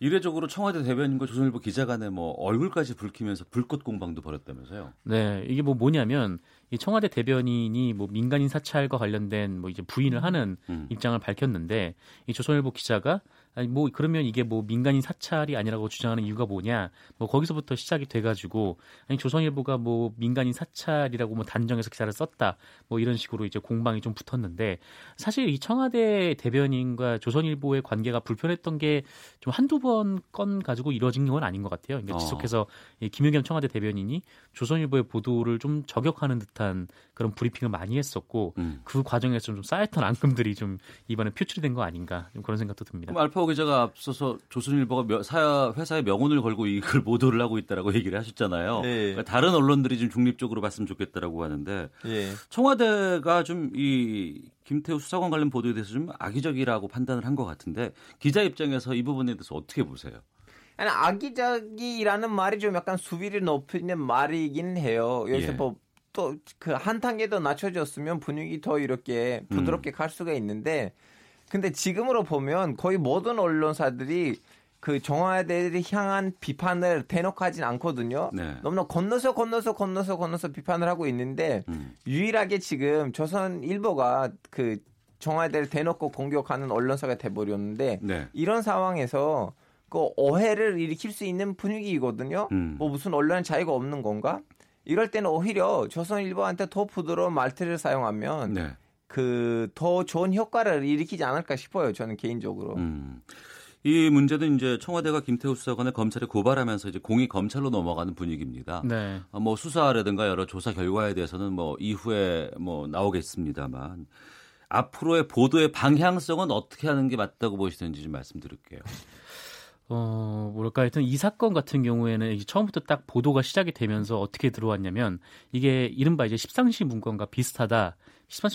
이례적으로 청와대 대변인과 조선일보 기자 간에 뭐 얼굴까지 붉히면서 불꽃 공방도 벌였다면서요? 네, 이게 뭐 뭐냐면 이 청와대 대변인이 뭐 민간인 사찰과 관련된 뭐 이제 부인을 하는 음. 입장을 밝혔는데 이 조선일보 기자가 아니 뭐 그러면 이게 뭐 민간인 사찰이 아니라고 주장하는 이유가 뭐냐? 뭐 거기서부터 시작이 돼가지고 아니 조선일보가 뭐 민간인 사찰이라고 뭐 단정해서 기사를 썼다 뭐 이런 식으로 이제 공방이 좀 붙었는데 사실 이 청와대 대변인과 조선일보의 관계가 불편했던 게 좀 한두 번 건 가지고 이루어진 건 아닌 것 같아요. 그러니까 어. 지속해서 이 김용겸 청와대 대변인이 조선일보의 보도를 좀 저격하는 듯한 그런 브리핑을 많이 했었고 음. 그 과정에서 좀 쌓였던 앙금들이 좀 이번에 표출이 된 거 아닌가 좀 그런 생각도 듭니다. 알파 기자가 앞서서 조선일보가 사야 회사의 명운을 걸고 이걸 보도를 하고 있다라고 얘기를 하셨잖아요. 네. 그러니까 다른 언론들이 좀 중립적으로 봤으면 좋겠다라고 하는데 네. 청와대가 좀 이 김태우 수사관 관련 보도에 대해서 좀 악의적이라고 판단을 한 것 같은데 기자 입장에서 이 부분에 대해서 어떻게 보세요? 악의적이라는 말이 좀 약간 수위를 높이는 말이긴 해요. 여기서 예. 뭐 또 그 한 단계 더 낮춰졌으면 분위기 더 이렇게 부드럽게 음. 갈 수가 있는데 근데 지금으로 보면 거의 모든 언론사들이 그 정화대를 향한 비판을 대놓고 하진 않거든요. 네. 너무나 건너서 건너서 건너서 건너서 비판을 하고 있는데 음. 유일하게 지금 조선 일보가 그 정화대를 대놓고 공격하는 언론사가 돼버렸는데 네. 이런 상황에서 그 오해를 일으킬 수 있는 분위기거든요. 음. 뭐 무슨 언론 자유가 없는 건가? 이럴 때는 오히려 조선일보한테 더 부드러운 말투를 사용하면 네. 그 더 좋은 효과를 일으키지 않을까 싶어요. 저는 개인적으로. 음. 이 문제는 이제 청와대가 김태우 수사관을 검찰에 고발하면서 이제 공이 검찰로 넘어가는 분위기입니다. 네. 아, 뭐 수사라든가 여러 조사 결과에 대해서는 뭐 이후에 뭐 나오겠습니다만 앞으로의 보도의 방향성은 어떻게 하는 게 맞다고 보시는지 좀 말씀드릴게요. 어, 뭐랄까 하여튼 이 사건 같은 경우에는 이제 처음부터 딱 보도가 시작이 되면서 어떻게 들어왔냐면 이게 이른바 이제 십상시 문건과 비슷하다.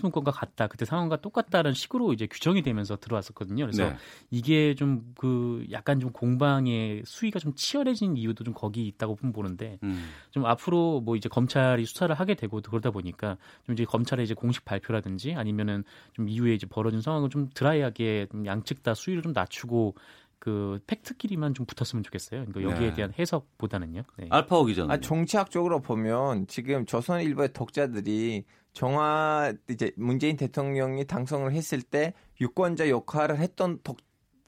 문건과 같다. 그때 상황과 똑같다는 식으로 이제 규정이 되면서 들어왔었거든요. 그래서 네. 이게 좀 그 약간 좀 공방의 수위가 좀 치열해진 이유도 좀 거기 있다고 보는데 음. 좀 앞으로 뭐 이제 검찰이 수사를 하게 되고 그러다 보니까 좀 이제 검찰의 이제 공식 발표라든지 아니면은 좀 이후에 이제 벌어진 상황을 좀 드라이하게 좀 양측 다 수위를 좀 낮추고 그 팩트끼리만 좀 붙었으면 좋겠어요. 그러니까 여기에 네. 대한 해석보다는요. 네. 알파오 기자. 아, 정치학적으로 보면 지금 조선일보의 독자들이 정화 이제 문재인 대통령이 당선을 했을 때 유권자 역할을 했던 독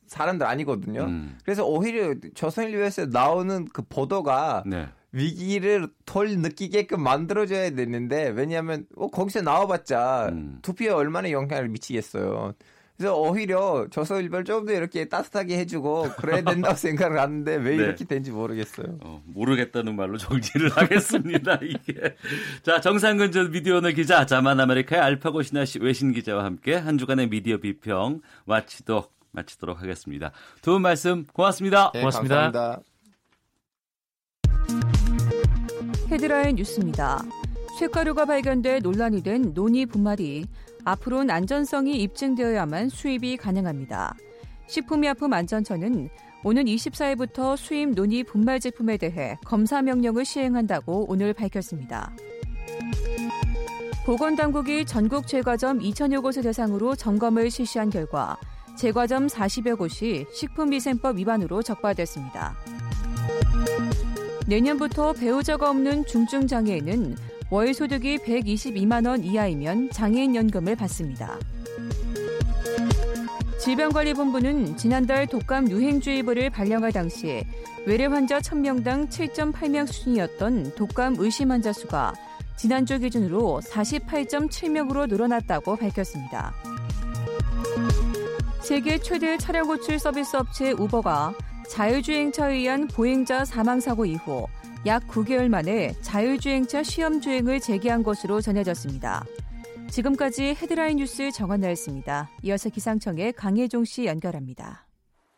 사람들 아니거든요. 음. 그래서 오히려 조선일보에서 나오는 그 보도가 네. 위기를 덜 느끼게끔 만들어줘야 되는데 왜냐하면 어, 거기서 나와봤자 음. 투표에 얼마나 영향을 미치겠어요. 그래서 오히려 조선일보를 좀더 이렇게 따뜻하게 해주고 그래야 된다고 생각을 하는데 왜 네. 이렇게 된지 모르겠어요. 어, 모르겠다는 말로 정리를 하겠습니다. 이게 자 정상근 전 미디어널 기자, 자만 아메리카의 알파고 신하 외신 기자와 함께 한 주간의 미디어 비평 마치도 마치도록 하겠습니다. 두 분 말씀 고맙습니다. 네, 고맙습니다. 감사합니다. 헤드라인 뉴스입니다. 쇳가루가 발견돼 논란이 된 논의 분말이 앞으로는 안전성이 입증되어야만 수입이 가능합니다. 식품의약품 안전처는 오는 24일부터 수입 논의 분말 제품에 대해 검사 명령을 시행한다고 오늘 밝혔습니다. 보건당국이 전국 제과점 2천여 곳을 대상으로 점검을 실시한 결과 제과점 40여 곳이 식품위생법 위반으로 적발됐습니다. 내년부터 배우자가 없는 중증장애인은 월 소득이 122만 원 이하이면 장애인 연금을 받습니다. 질병관리본부는 지난달 독감 유행주의보를 발령할 당시 외래 환자 1000명당 7.8명 수준이었던 독감 의심 환자 수가 지난주 기준으로 48.7명으로 늘어났다고 밝혔습니다. 세계 최대 차량 호출 서비스 업체 우버가 자율주행차에 의한 보행자 사망사고 이후 약 9개월 만에 자율주행차 시험주행을 재개한 것으로 전해졌습니다. 지금까지 헤드라인 뉴스 정한나였습니다. 이어서 기상청의 강혜종 씨 연결합니다.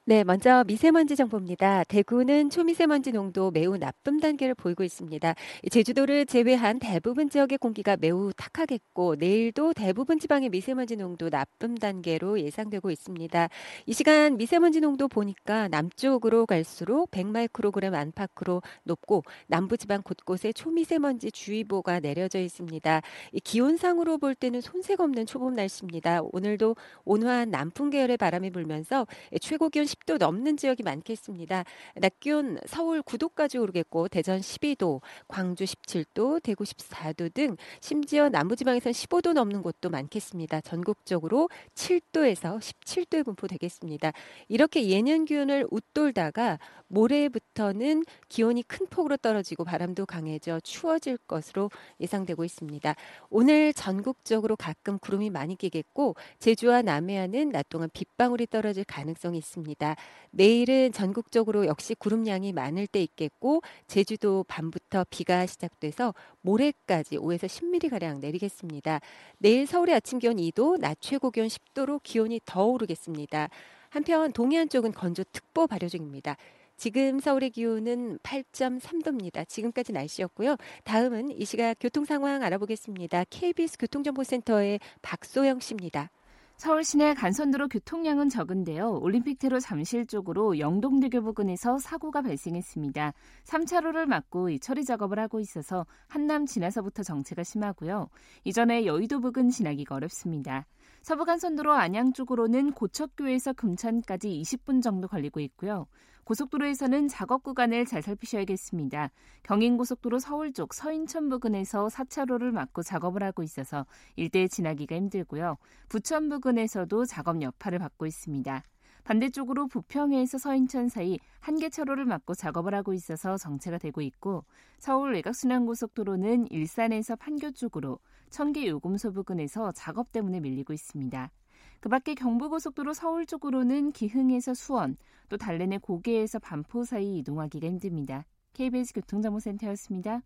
네, 먼저 미세먼지 정보입니다. 대구는 초미세먼지 농도 매우 나쁨 단계를 보이고 있습니다. 제주도를 제외한 대부분 지역의 공기가 매우 탁하겠고 내일도 대부분 지방의 미세먼지 농도 나쁨 단계로 예상되고 있습니다. 이 시간 미세먼지 농도 보니까 남쪽으로 갈수록 100마이크로그램 안팎으로 높고 남부 지방 곳곳에 초미세먼지 주의보가 내려져 있습니다. 기온상으로 볼 때는 손색 없는 초봄 날씨입니다. 오늘도 온화한 남풍 계열의 바람이 불면서 최고 기온 10도 넘는 지역이 많겠습니다. 낮 기온 서울 9도까지 오르겠고 대전 12도, 광주 17도, 대구 14도 등 심지어 남부지방에선 15도 넘는 곳도 많겠습니다. 전국적으로 7도에서 17도에 분포되겠습니다. 이렇게 예년 기온을 웃돌다가 모레부터는 기온이 큰 폭으로 떨어지고 바람도 강해져 추워질 것으로 예상되고 있습니다. 오늘 전국적으로 가끔 구름이 많이 끼겠고 제주와 남해안은 낮 동안 빗방울이 떨어질 가능성이 있습니다. 내일은 전국적으로 역시 구름량이 많을 때 있겠고 제주도 밤부터 비가 시작돼서 모레까지 5에서 10mm 가량 내리겠습니다. 내일 서울의 아침 기온 2도, 낮 최고 기온 10도로 기온이 더 오르겠습니다. 한편 동해안 쪽은 건조특보 발효 중입니다. 지금 서울의 기온은 8.3도입니다. 지금까지 날씨였고요. 다음은 이 시각 교통 상황 알아보겠습니다. KBS 교통정보센터의 박소영 씨입니다. 서울 시내 간선도로 교통량은 적은데요. 올림픽대로 잠실 쪽으로 영동대교 부근에서 사고가 발생했습니다. 3차로를 막고 처리 작업을 하고 있어서 한남 지나서부터 정체가 심하고요. 이전에 여의도 부근 지나기가 어렵습니다. 서부간선도로 안양 쪽으로는 고척교에서 금천까지 20분 정도 걸리고 있고요. 고속도로에서는 작업 구간을 잘 살피셔야겠습니다. 경인고속도로 서울 쪽 서인천 부근에서 4차로를 막고 작업을 하고 있어서 일대에 지나기가 힘들고요. 부천 부근에서도 작업 여파를 받고 있습니다. 반대쪽으로 부평에서 서인천 사이 한계차로를 막고 작업을 하고 있어서 정체가 되고 있고 서울 외곽순환고속도로는 일산에서 판교 쪽으로 청계 요금소 부근에서 작업 때문에 밀리고 있습니다. 그 밖에 경부고속도로 서울 쪽으로는 기흥에서 수원, 또 달래내 고개에서 반포 사이 이동하기가 힘듭니다. KBS 교통정보센터였습니다.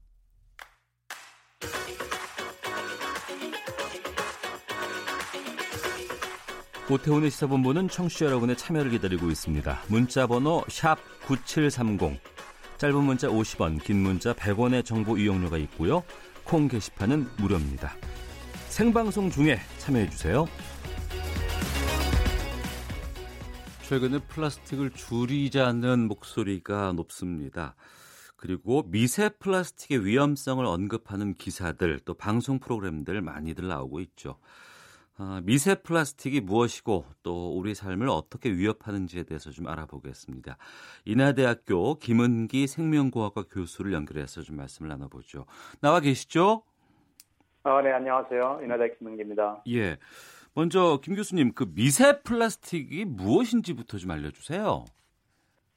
오태훈의 시사본부는 청취자 여러분의 참여를 기다리고 있습니다. 문자 번호 9730, 짧은 문자 50원, 긴 문자 100원의 정보 이용료가 있고요. 콩 게시판은 무료입니다. 생방송 중에 참여해 주세요. 최근에 플라스틱을 줄이자는 목소리가 높습니다. 그리고 미세 플라스틱의 위험성을 언급하는 기사들 또 방송 프로그램들 많이들 나오고 있죠. 아, 미세 플라스틱이 무엇이고 또 우리 삶을 어떻게 위협하는지에 대해서 좀 알아보겠습니다. 인하대학교 김은기 생명공학과 교수를 연결해서 좀 말씀을 나눠보죠. 나와 계시죠? 아, 네, 안녕하세요. 인하대 김은기입니다. 예. 먼저 김 교수님 그 미세 플라스틱이 무엇인지부터 좀 알려주세요.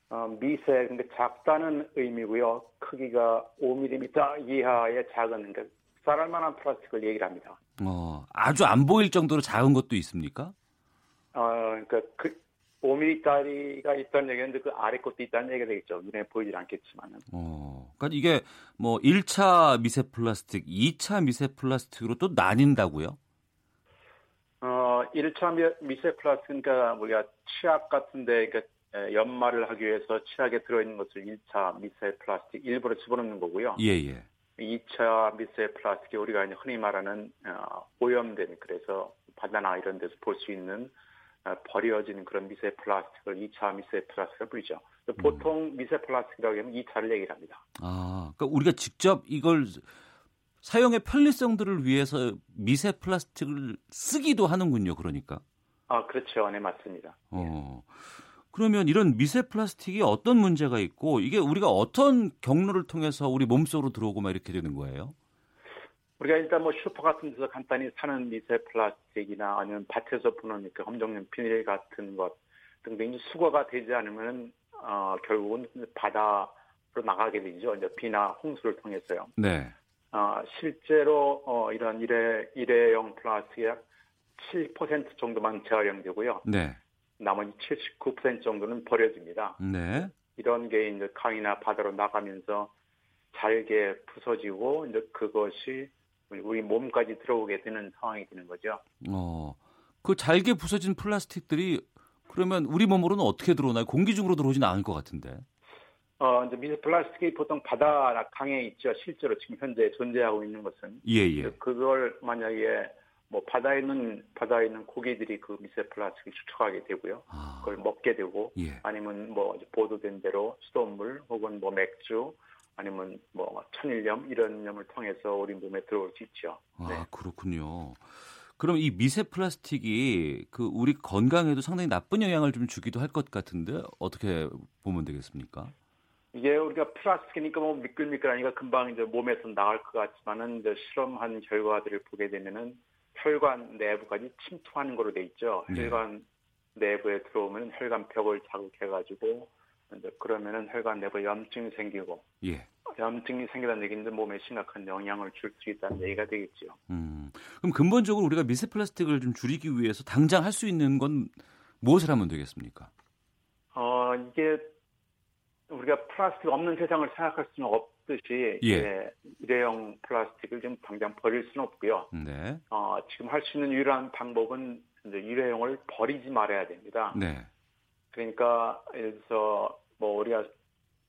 어, 미세 근데 작다는 의미고요. 크기가 5mm 이하의 작은 그러니까 쌀알만한 플라스틱을 얘기를 합니다. 어, 아주 안 보일 정도로 작은 것도 있습니까? 어, 그러니까 그 5mm짜리가 있다는 얘기인데 그 아래 것도 있다는 얘기가 되겠죠. 눈에 보이질 않겠지만은. 어, 그러니까 이게 뭐 1차 미세 플라스틱, 2차 미세 플라스틱으로 또 나뉜다고요? 어, 1차 미세 플라스틱이니까 우리가 치약 같은데 그러니까 연마를 하기 위해서 치약에 들어있는 것을 1차 미세 플라스틱 일부러 집어넣는 거고요. 예, 예. 2차 미세 플라스틱이 우리가 흔히 말하는 어, 오염된 그래서 바다나 이런 데서 볼 수 있는 어, 버려지는 그런 미세 플라스틱을 2차 미세 플라스틱을 부르죠. 보통 음. 미세 플라스틱이라고 하면 2차를 얘기를 합니다. 아, 그러니까 우리가 직접 이걸 사용의 편리성들을 위해서 미세 플라스틱을 쓰기도 하는군요. 그러니까. 아, 그렇죠. 네, 맞습니다. 어. 그러면 이런 미세 플라스틱이 어떤 문제가 있고 이게 우리가 어떤 경로를 통해서 우리 몸속으로 들어오고 막 이렇게 되는 거예요? 우리가 일단 뭐 슈퍼 같은 데서 간단히 사는 미세 플라스틱이나 아니면 밭에서 보는 그 검정용 비닐 같은 것 등등이 수거가 되지 않으면 어, 결국은 바다로 나가게 되죠. 이제 비나 홍수를 통해서요. 네. 어, 실제로 어, 이런 일회, 일회용 플라스틱의 7% 정도만 재활용되고요. 네. 나머지 79% 정도는 버려집니다. 네. 이런 게 이제 강이나 바다로 나가면서 잘게 부서지고 이제 그것이 우리 몸까지 들어오게 되는 상황이 되는 거죠. 어, 그 잘게 부서진 플라스틱들이 그러면 우리 몸으로는 어떻게 들어오나요? 공기 중으로 들어오지는 않을 것 같은데. 어, 이제 미세 플라스틱이 보통 바다나 강에 있죠. 실제로 지금 현재 존재하고 있는 것은. 예, 예. 그걸 만약에 뭐 바다에 있는 바다에 있는 고기들이 그 미세 플라스틱을 축적하게 되고요. 아. 그걸 먹게 되고 예. 아니면 뭐 보도된 대로 수돗물 혹은 뭐 맥주 아니면 뭐 천일염 이런 염을 통해서 우리 몸에 들어올 수 있죠. 아, 네. 그렇군요. 그럼 이 미세 플라스틱이 그 우리 건강에도 상당히 나쁜 영향을 좀 주기도 할 것 같은데 어떻게 보면 되겠습니까? 이게 우리가 플라스틱이니까 뭐 미끌미끌하니까 금방 이제 몸에서 나갈 것 같지만은 이제 실험한 결과들을 보게 되면은 혈관 내부까지 침투하는 거로 돼 있죠. 네. 혈관 내부에 들어오면 혈관 벽을 자극해가지고 이제 그러면은 혈관 내부에 염증이 생기고 예. 염증이 생기다는 얘기인데 몸에 심각한 영향을 줄 수 있다는 얘기가 되겠죠. 음, 그럼 근본적으로 우리가 미세 플라스틱을 좀 줄이기 위해서 당장 할 수 있는 건 무엇을 하면 되겠습니까? 어 이게 우리가 플라스틱 없는 세상을 생각할 수는 없듯이 예. 일회용 플라스틱을 좀 당장 버릴 수는 없고요. 네. 어, 지금 할 수 있는 유일한 방법은 이제 일회용을 버리지 말아야 됩니다. 네. 그러니까 예를 들어서 뭐 우리가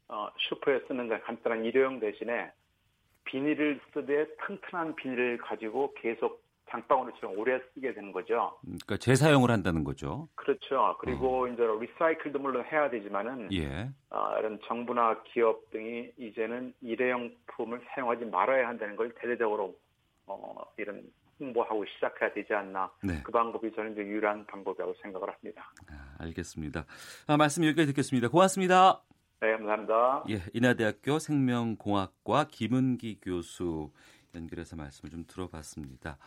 어, 슈퍼에 쓰는 간단한 일회용 대신에 비닐을 쓰되 튼튼한 비닐을 가지고 계속 장바구니 처럼 오래 쓰게 되는 거죠. 그러니까 재사용을 한다는 거죠. 그렇죠. 그리고 어. 이제 리사이클도 물론 해야 되지만은 예. 어, 이런 정부나 기업 등이 이제는 일회용품을 사용하지 말아야 한다는 걸 대대적으로 어, 이런 홍보하고 시작해야 되지 않나. 네. 그 방법이 저는 이제 유일한 방법이라고 생각을 합니다. 아, 알겠습니다. 아, 말씀 여기까지 듣겠습니다. 고맙습니다. 네, 감사합니다. 예, 인하대학교 생명공학과 김은기 교수 연결해서 말씀을 좀 들어봤습니다.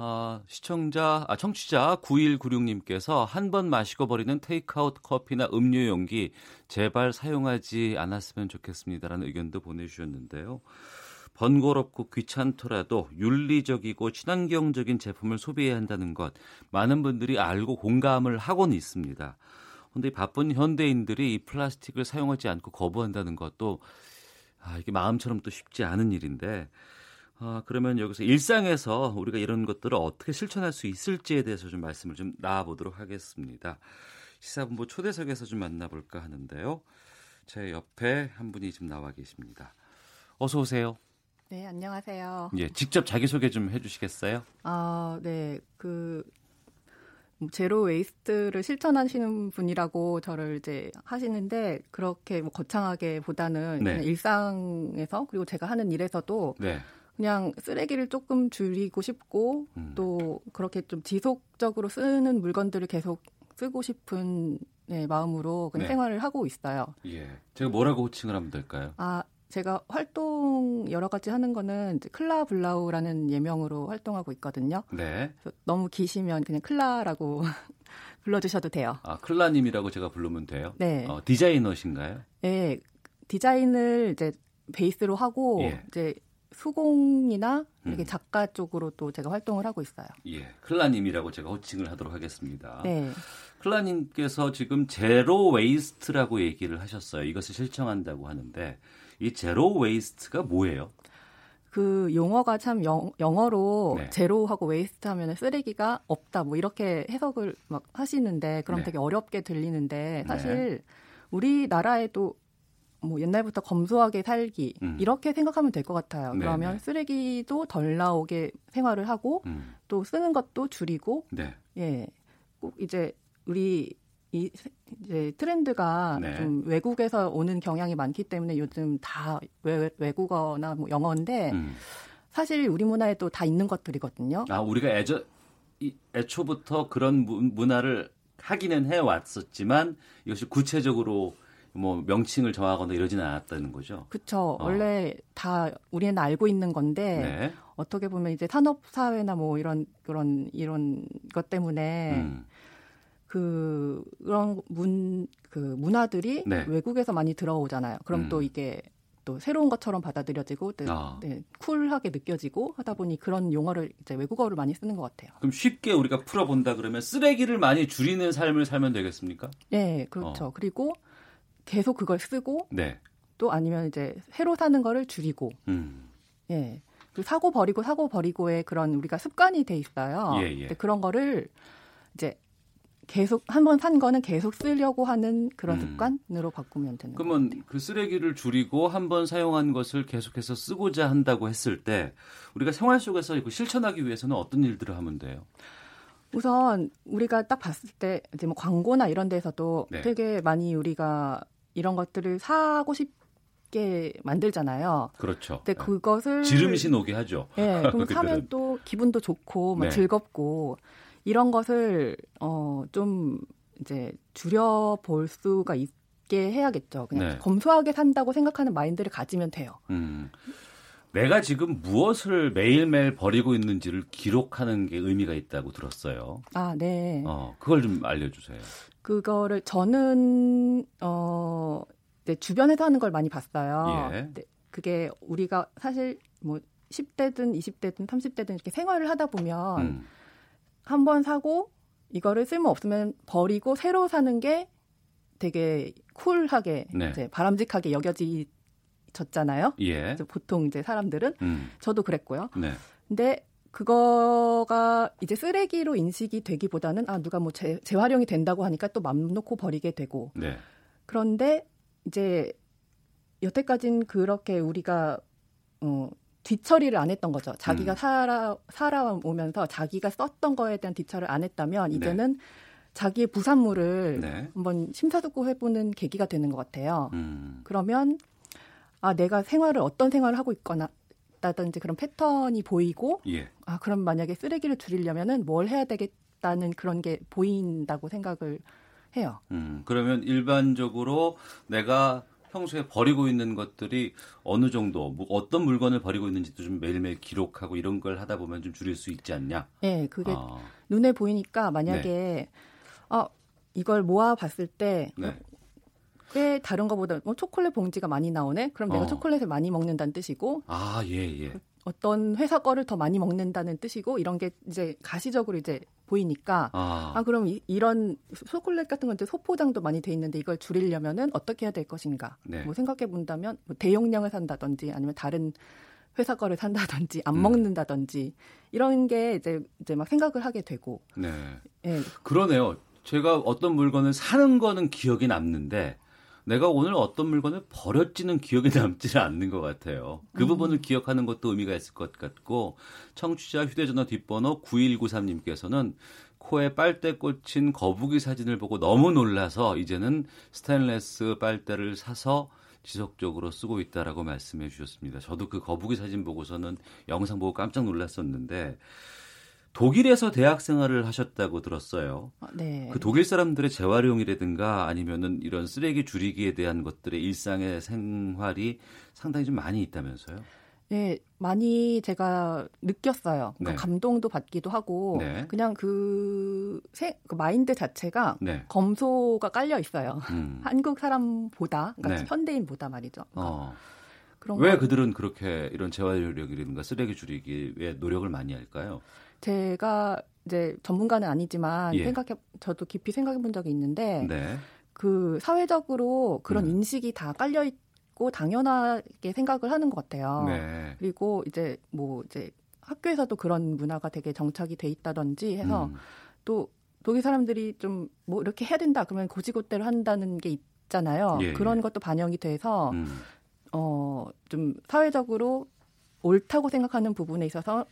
아, 시청자, 아, 청취자 9196님께서 한 번 마시고 버리는 테이크아웃 커피나 음료 용기 제발 사용하지 않았으면 좋겠습니다라는 의견도 보내주셨는데요. 번거롭고 귀찮더라도 윤리적이고 친환경적인 제품을 소비해야 한다는 것 많은 분들이 알고 공감을 하고는 있습니다. 그런데 바쁜 현대인들이 이 플라스틱을 사용하지 않고 거부한다는 것도 아, 이게 마음처럼 또 쉽지 않은 일인데 아, 그러면 여기서 일상에서 우리가 이런 것들을 어떻게 실천할 수 있을지에 대해서 좀 말씀을 좀 나와보도록 하겠습니다. 시사본부 초대석에서 좀 만나볼까 하는데요. 제 옆에 한 분이 지금 나와 계십니다. 어서 오세요. 네, 안녕하세요. 예, 직접 자기소개 좀 해주시겠어요? 아, 네. 그, zero waste를 실천하시는 분이라고 저를 이제 하시는데, 그렇게 뭐 거창하게 보다는 네. 일상에서, 그리고 제가 하는 일에서도 네. 그냥 쓰레기를 조금 줄이고 싶고, 음. 또 그렇게 좀 지속적으로 쓰는 물건들을 계속 쓰고 싶은 네, 마음으로 그냥 네. 생활을 하고 있어요. 예. 제가 뭐라고 호칭을 하면 될까요? 아, 제가 활동 여러 가지 하는 거는 클라 블라우라는 예명으로 활동하고 있거든요. 네. 너무 기시면 그냥 클라라고 불러주셔도 돼요. 아, 클라님이라고 제가 부르면 돼요? 네. 어, 디자이너신가요? 네. 디자인을 이제 베이스로 하고 예. 이제 수공이나 이렇게 음. 작가 쪽으로 또 제가 활동을 하고 있어요. 예. 클라님이라고 제가 호칭을 하도록 하겠습니다. 네. 클라님께서 지금 zero waste라고 얘기를 하셨어요. 이것을 실천한다고 하는데 이 zero waste가 뭐예요? 그 용어가 참 영, 어로 네. zero하고 waste 하면 쓰레기가 없다 뭐 이렇게 해석을 막 하시는데 그럼 네. 되게 어렵게 들리는데 네. 사실 네. 우리나라에도 뭐 옛날부터 검소하게 살기 음. 이렇게 생각하면 될 것 같아요. 네, 그러면 네. 쓰레기도 덜 나오게 생활을 하고 음. 또 쓰는 것도 줄이고 네. 예. 꼭 이제 우리 이 이제 트렌드가 네. 좀 외국에서 오는 경향이 많기 때문에 요즘 다 외, 외국어나 뭐 영어인데 음. 사실 우리 문화에도 다 있는 것들이거든요. 아 우리가 애저 이, 애초부터 그런 문화를 하기는 해 왔었지만 이것이 구체적으로 뭐 명칭을 정하거나 이러지는 않았다는 거죠. 그렇죠. 어. 원래 다 우리는 알고 있는 건데 네. 어떻게 보면 이제 산업 사회나 뭐 이런 그런 이런 것 때문에 음. 그 그런 문 그 문화들이 네. 외국에서 많이 들어오잖아요. 그럼 음. 또 이게 또 새로운 것처럼 받아들여지고 네, 아. 네, 쿨하게 느껴지고 하다 보니 그런 용어를 이제 외국어를 많이 쓰는 것 같아요. 그럼 쉽게 우리가 풀어본다 그러면 쓰레기를 많이 줄이는 삶을 살면 되겠습니까? 네, 그렇죠. 어. 그리고 계속 그걸 쓰고 네. 또 아니면 이제 새로 사는 거를 줄이고, 음. 예, 그 사고 버리고 사고 버리고의 그런 우리가 습관이 돼 있어요. 예, 예. 그런 거를 이제 계속 한 번 산 거는 계속 쓰려고 하는 그런 음. 습관으로 바꾸면 되는 거예요. 그러면 그 쓰레기를 줄이고 한 번 사용한 것을 계속해서 쓰고자 한다고 했을 때 우리가 생활 속에서 이거 실천하기 위해서는 어떤 일들을 하면 돼요? 우선 우리가 딱 봤을 때 이제 뭐 광고나 이런 데서도 네. 되게 많이 우리가 이런 것들을 사고 싶게 만들잖아요. 그렇죠. 근데 네. 그것을 지름신 오게 하죠. 네, 그럼 사면 또 기분도 좋고 막 네. 즐겁고 이런 것을 어좀 이제 줄여 볼 수가 있게 해야겠죠. 그냥 네. 검소하게 산다고 생각하는 마인드를 가지면 돼요. 음. 내가 지금 무엇을 매일매일 버리고 있는지를 기록하는 게 의미가 있다고 들었어요. 아, 네. 어, 그걸 좀 알려주세요. 그거를 저는 어 네, 주변에서 하는 걸 많이 봤어요. 예. 네, 그게 우리가 사실 뭐 10대든 20대든 30대든 이렇게 생활을 하다 보면 음. 한번 사고 이거를 쓸모 없으면 버리고 새로 사는 게 되게 쿨하게 네. 이제 바람직하게 여겨지졌잖아요. 예. 보통 이제 사람들은 음. 저도 그랬고요. 네. 근데 그거가 이제 쓰레기로 인식이 되기보다는 아 누가 뭐 재, 재활용이 된다고 하니까 또 맘 놓고 버리게 되고 네. 그런데 이제 여태까진 그렇게 우리가 어 뒤처리를 안 했던 거죠. 자기가 음. 살아 살아오면서 자기가 썼던 거에 대한 뒤처리를 안 했다면 네. 이제는 네. 자기의 부산물을 네. 한번 심사숙고 해보는 계기가 되는 것 같아요. 음. 그러면 아 내가 생활을 어떤 생활을 하고 있거나 다든지 그런 패턴이 보이고 예. 아 그럼 만약에 쓰레기를 줄이려면은 뭘 해야 되겠다는 그런 게 보인다고 생각을 해요. 음, 그러면 일반적으로 내가 평소에 버리고 있는 것들이 어느 정도 뭐 어떤 물건을 버리고 있는지도 좀 매일매일 기록하고 이런 걸 하다 보면 좀 줄일 수 있지 않냐? 네, 그게 아. 눈에 보이니까 만약에 네. 아 이걸 모아 봤을 때 네. 꽤 다른 것보다 뭐 초콜릿 봉지가 많이 나오네. 그럼 내가 어. 초콜릿을 많이 먹는다는 뜻이고. 아, 예, 예. 어떤 회사 거를 더 많이 먹는다는 뜻이고 이런 게 이제 가시적으로 이제 보이니까 아, 아 그럼 이, 런 초콜릿 같은 건데 소포장도 많이 돼 있는데 이걸 줄이려면은 어떻게 해야 될 것인가? 네. 뭐 생각해 본다면 뭐 대용량을 산다든지 아니면 다른 회사 거를 산다든지 안 음. 먹는다든지 이런 게 이제 이제 막 생각을 하게 되고. 네. 예. 그러네요. 제가 어떤 물건을 사는 거는 기억이 남는데 내가 오늘 어떤 물건을 버렸지는 기억에 남지는 않는 것 같아요. 그 음. 부분을 기억하는 것도 의미가 있을 것 같고 청취자 휴대전화 뒷번호 9193님께서는 코에 빨대 꽂힌 거북이 사진을 보고 너무 놀라서 이제는 스테인레스 빨대를 사서 지속적으로 쓰고 있다라고 말씀해 주셨습니다. 저도 그 거북이 사진 보고서는 영상 보고 깜짝 놀랐었는데 독일에서 대학 생활을 하셨다고 들었어요. 아, 네. 그 독일 사람들의 재활용이라든가 아니면은 이런 쓰레기 줄이기에 대한 것들의 일상의 생활이 상당히 좀 많이 있다면서요? 네, 많이 제가 느꼈어요. 그 네. 그 감동도 받기도 하고 네. 그냥 그, 세, 그 마인드 자체가 네. 검소가 깔려 있어요. 음. 한국 사람보다, 그러니까 네. 현대인보다 말이죠. 그러니까 어. 왜 거. 그들은 그렇게 이런 재활용이라든가 쓰레기 줄이기에 노력을 많이 할까요? 제가 이제 전문가는 아니지만 예. 생각해 저도 깊이 생각해 본 적이 있는데 네. 그 사회적으로 그런 음. 인식이 다 깔려 있고 당연하게 생각을 하는 것 같아요. 네. 그리고 이제 뭐 이제 학교에서도 그런 문화가 되게 정착이 돼 있다든지 해서 음. 또 독일 사람들이 좀 뭐 이렇게 해야 된다 그러면 고지고대로 한다는 게 있잖아요. 예, 그런 예. 것도 반영이 돼서 음. 어좀 사회적으로 옳다고 생각하는 부분에 있어서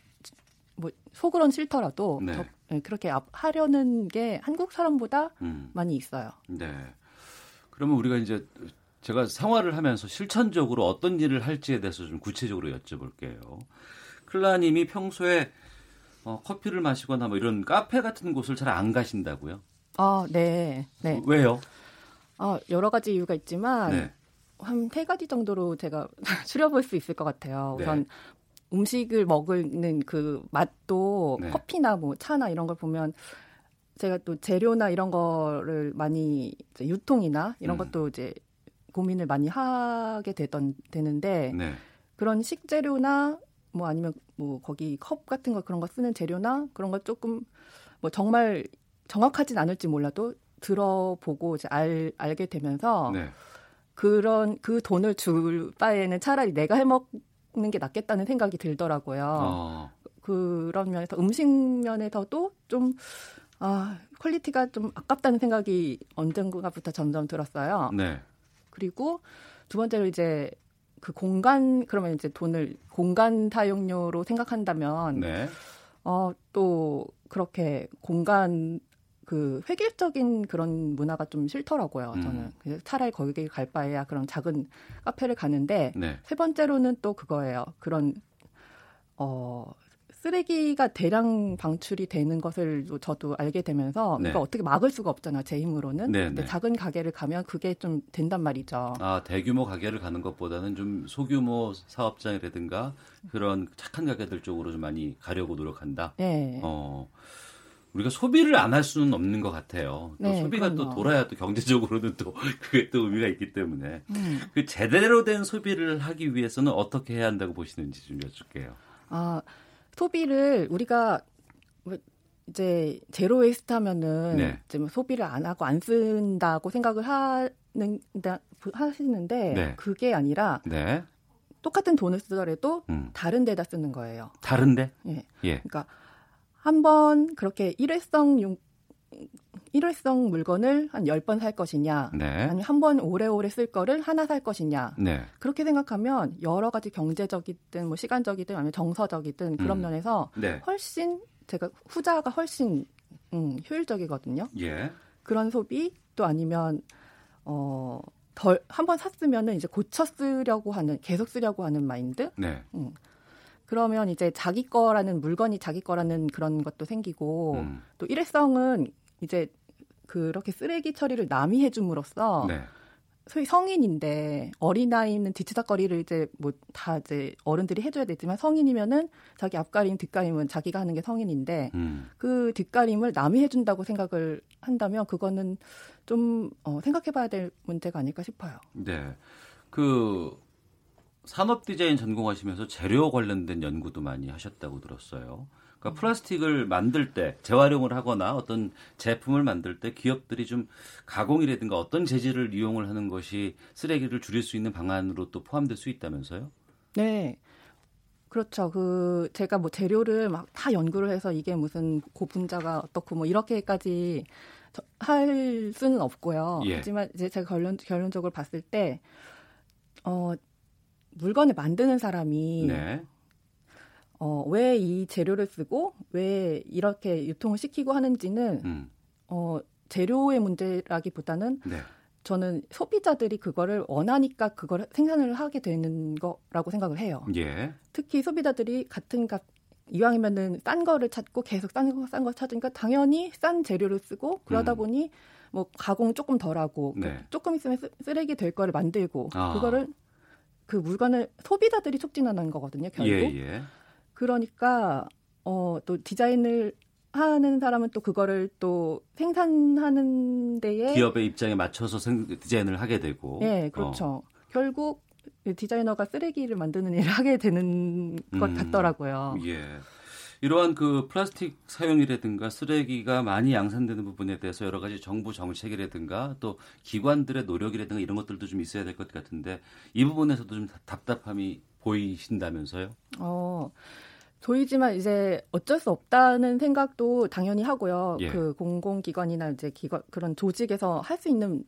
뭐 속으론 싫더라도 네. 더, 네, 그렇게 하려는 게 한국 사람보다 음. 많이 있어요. 네. 그러면 우리가 이제 제가 생활을 하면서 실천적으로 어떤 일을 할지에 대해서 좀 구체적으로 여쭤볼게요. 클라님이 평소에 어, 커피를 마시거나 뭐 이런 카페 같은 곳을 잘 안 가신다고요? 아, 네. 네. 왜요? 아, 여러 가지 이유가 있지만 네. 한세 가지 정도로 제가 추려볼 수 있을 것 같아요. 네. 우선 음식을 먹는 그 맛도 네. 커피나 뭐 차나 이런 걸 보면 제가 또 재료나 이런 거를 많이 유통이나 이런 음. 것도 이제 고민을 많이 하게 되던 되는데 네. 그런 식재료나 뭐 아니면 뭐 거기 컵 같은 거 그런 거 쓰는 재료나 그런 거 조금 뭐 정말 정확하진 않을지 몰라도 들어보고 이제 알, 알게 되면서 네. 그런 그 돈을 줄 바에는 차라리 내가 해먹 먹는 게 낫겠다는 생각이 들더라고요. 어. 그런 면에서 음식 면에서도 좀 아, quality가 좀 아깝다는 생각이 언젠가부터 점점 들었어요. 네. 그리고 두 번째로 이제 그 공간 그러면 이제 돈을 공간 사용료로 생각한다면 네. 어또 그렇게 공간 그 획일적인 그런 문화가 좀 싫더라고요. 음. 저는 음. 차라리 거기 갈 바에야 그런 작은 카페를 가는데 네. 세 번째로는 또 그거예요. 그런 어 쓰레기가 대량 방출이 되는 것을 저도 알게 되면서 네. 그걸 어떻게 막을 수가 없잖아요. 제 힘으로는. 네, 근데 네. 작은 가게를 가면 그게 좀 된단 말이죠. 아 대규모 가게를 가는 것보다는 좀 소규모 사업장이라든가 그런 착한 가게들 쪽으로 좀 많이 가려고 노력한다. 네. 어. 우리가 소비를 안 할 수는 없는 것 같아요. 또 네, 소비가 그럼요. 또 돌아야 또 경제적으로는 또 그게 또 의미가 있기 때문에 음. 그 제대로 된 소비를 하기 위해서는 어떻게 해야 한다고 보시는지 좀 여쭐게요. 아 소비를 우리가 뭐 이제 zero waste 하면은 네. 이제 뭐 소비를 안 하고 안 쓴다고 생각을 하는 하시는데 네. 그게 아니라 네. 똑같은 돈을 쓰더라도 음. 다른 데다 쓰는 거예요. 다른데? 예. 예. 그러니까 한번 그렇게 일회성 용 일회성 물건을 한 10번 살 것이냐, 네. 아니면 한 번 오래오래 쓸 거를 하나 살 것이냐. 네. 그렇게 생각하면 여러 가지 경제적이든 뭐 시간적이든 아니면 정서적이든 그런 음. 면에서 네. 훨씬 제가 후자가 훨씬 음, 효율적이거든요. 예. 그런 소비 또 아니면 어 덜 한 번 샀으면은 이제 고쳐 쓰려고 하는 계속 쓰려고 하는 마인드. 네. 음. 그러면 이제 자기 거라는 물건이 자기 거라는 그런 것도 생기고 음. 또 일회성은 이제 그렇게 쓰레기 처리를 남이 해줌으로써 네. 소위 성인인데 어린아이는 뒤치다거리를 이제 뭐 다 이제 어른들이 해줘야 되지만 성인이면은 자기 앞가림 뒷가림은 자기가 하는 게 성인인데 음. 그 뒷가림을 남이 해준다고 생각을 한다면 그거는 좀 어, 생각해봐야 될 문제가 아닐까 싶어요. 네, 그 산업 디자인 전공하시면서 재료 관련된 연구도 많이 하셨다고 들었어요. 그러니까 플라스틱을 만들 때 재활용을 하거나 어떤 제품을 만들 때 기업들이 좀 가공이라든가 어떤 재질을 이용을 하는 것이 쓰레기를 줄일 수 있는 방안으로 또 포함될 수 있다면서요? 네. 그렇죠. 그 제가 뭐 재료를 막 다 연구를 해서 이게 무슨 고분자가 어떻고 뭐 이렇게까지 할 수는 없고요. 예. 하지만 이제 제가 결론 결론적으로 봤을 때 어, 물건을 만드는 사람이 네. 어, 왜 이 재료를 쓰고 왜 이렇게 유통을 시키고 하는지는 음. 어, 재료의 문제라기보다는 네. 저는 소비자들이 그거를 원하니까 그걸 생산을 하게 되는 거라고 생각을 해요. 예. 특히 소비자들이 같은 값 이왕이면은 싼 거를 찾고 계속 싼거 싼 거 찾으니까 당연히 싼 재료를 쓰고 그러다 음. 보니 뭐 가공 조금 덜하고 네. 조금 있으면 쓰 레기 될 거를 만들고 아. 그거를 그 물건을 소비자들이 촉진하는 거거든요. 결국. 예, 예. 그러니까 어, 또 디자인을 하는 사람은 또 그거를 또 생산하는 데에 기업의 입장에 맞춰서 생, 디자인을 하게 되고. 네, 그렇죠. 어. 결국 디자이너가 쓰레기를 만드는 일을 하게 되는 것 음, 같더라고요. 예. 이러한 그 플라스틱 사용이라든가 쓰레기가 많이 양산되는 부분에 대해서 여러 가지 정부 정책이라든가 또 기관들의 노력이라든가 이런 것들도 좀 있어야 될 것 같은데 이 부분에서도 좀 답답함이 보이신다면서요? 어. 보이지만 이제 어쩔 수 없다는 생각도 당연히 하고요. 예. 그 공공기관이나 이제 기관 그런 조직에서 할 수 있는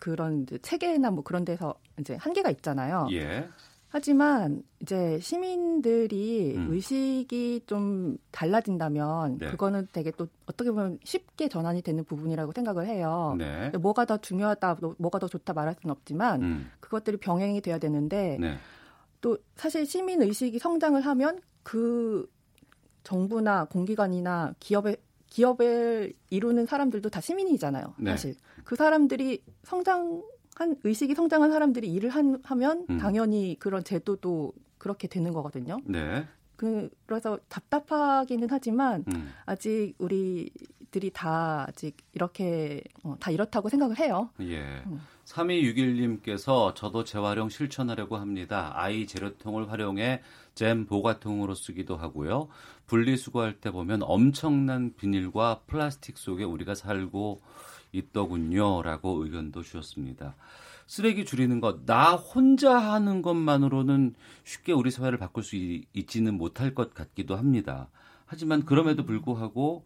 그런 이제 체계나 뭐 그런 데서 이제 한계가 있잖아요. 예. 하지만 이제 시민들이 음. 의식이 좀 달라진다면 네. 그거는 되게 또 어떻게 보면 쉽게 전환이 되는 부분이라고 생각을 해요. 네. 뭐가 더 중요하다, 뭐가 더 좋다 말할 수는 없지만 음. 그것들이 병행이 돼야 되는데 네. 또 사실 시민 의식이 성장을 하면 그 정부나 공기관이나 기업의 기업을 이루는 사람들도 다 시민이잖아요. 네. 사실 그 사람들이 성장 한 의식이 성장한 사람들이 일을 한, 하면 음. 당연히 그런 제도도 그렇게 되는 거거든요. 네. 그, 그래서 답답하기는 하지만 음. 아직 우리들이 다 아직 이렇게 어, 다 이렇다고 생각을 해요. 예. 음. 3261님께서 저도 재활용 실천하려고 합니다. 아이 재료통을 활용해 잼 보가통으로 쓰기도 하고요. 분리수거할 때 보면 엄청난 비닐과 플라스틱 속에 우리가 살고 있더군요. 라고 의견도 주셨습니다. 쓰레기 줄이는 것, 나 혼자 하는 것만으로는 쉽게 우리 사회를 바꿀 수 있지는 못할 것 같기도 합니다. 하지만 그럼에도 불구하고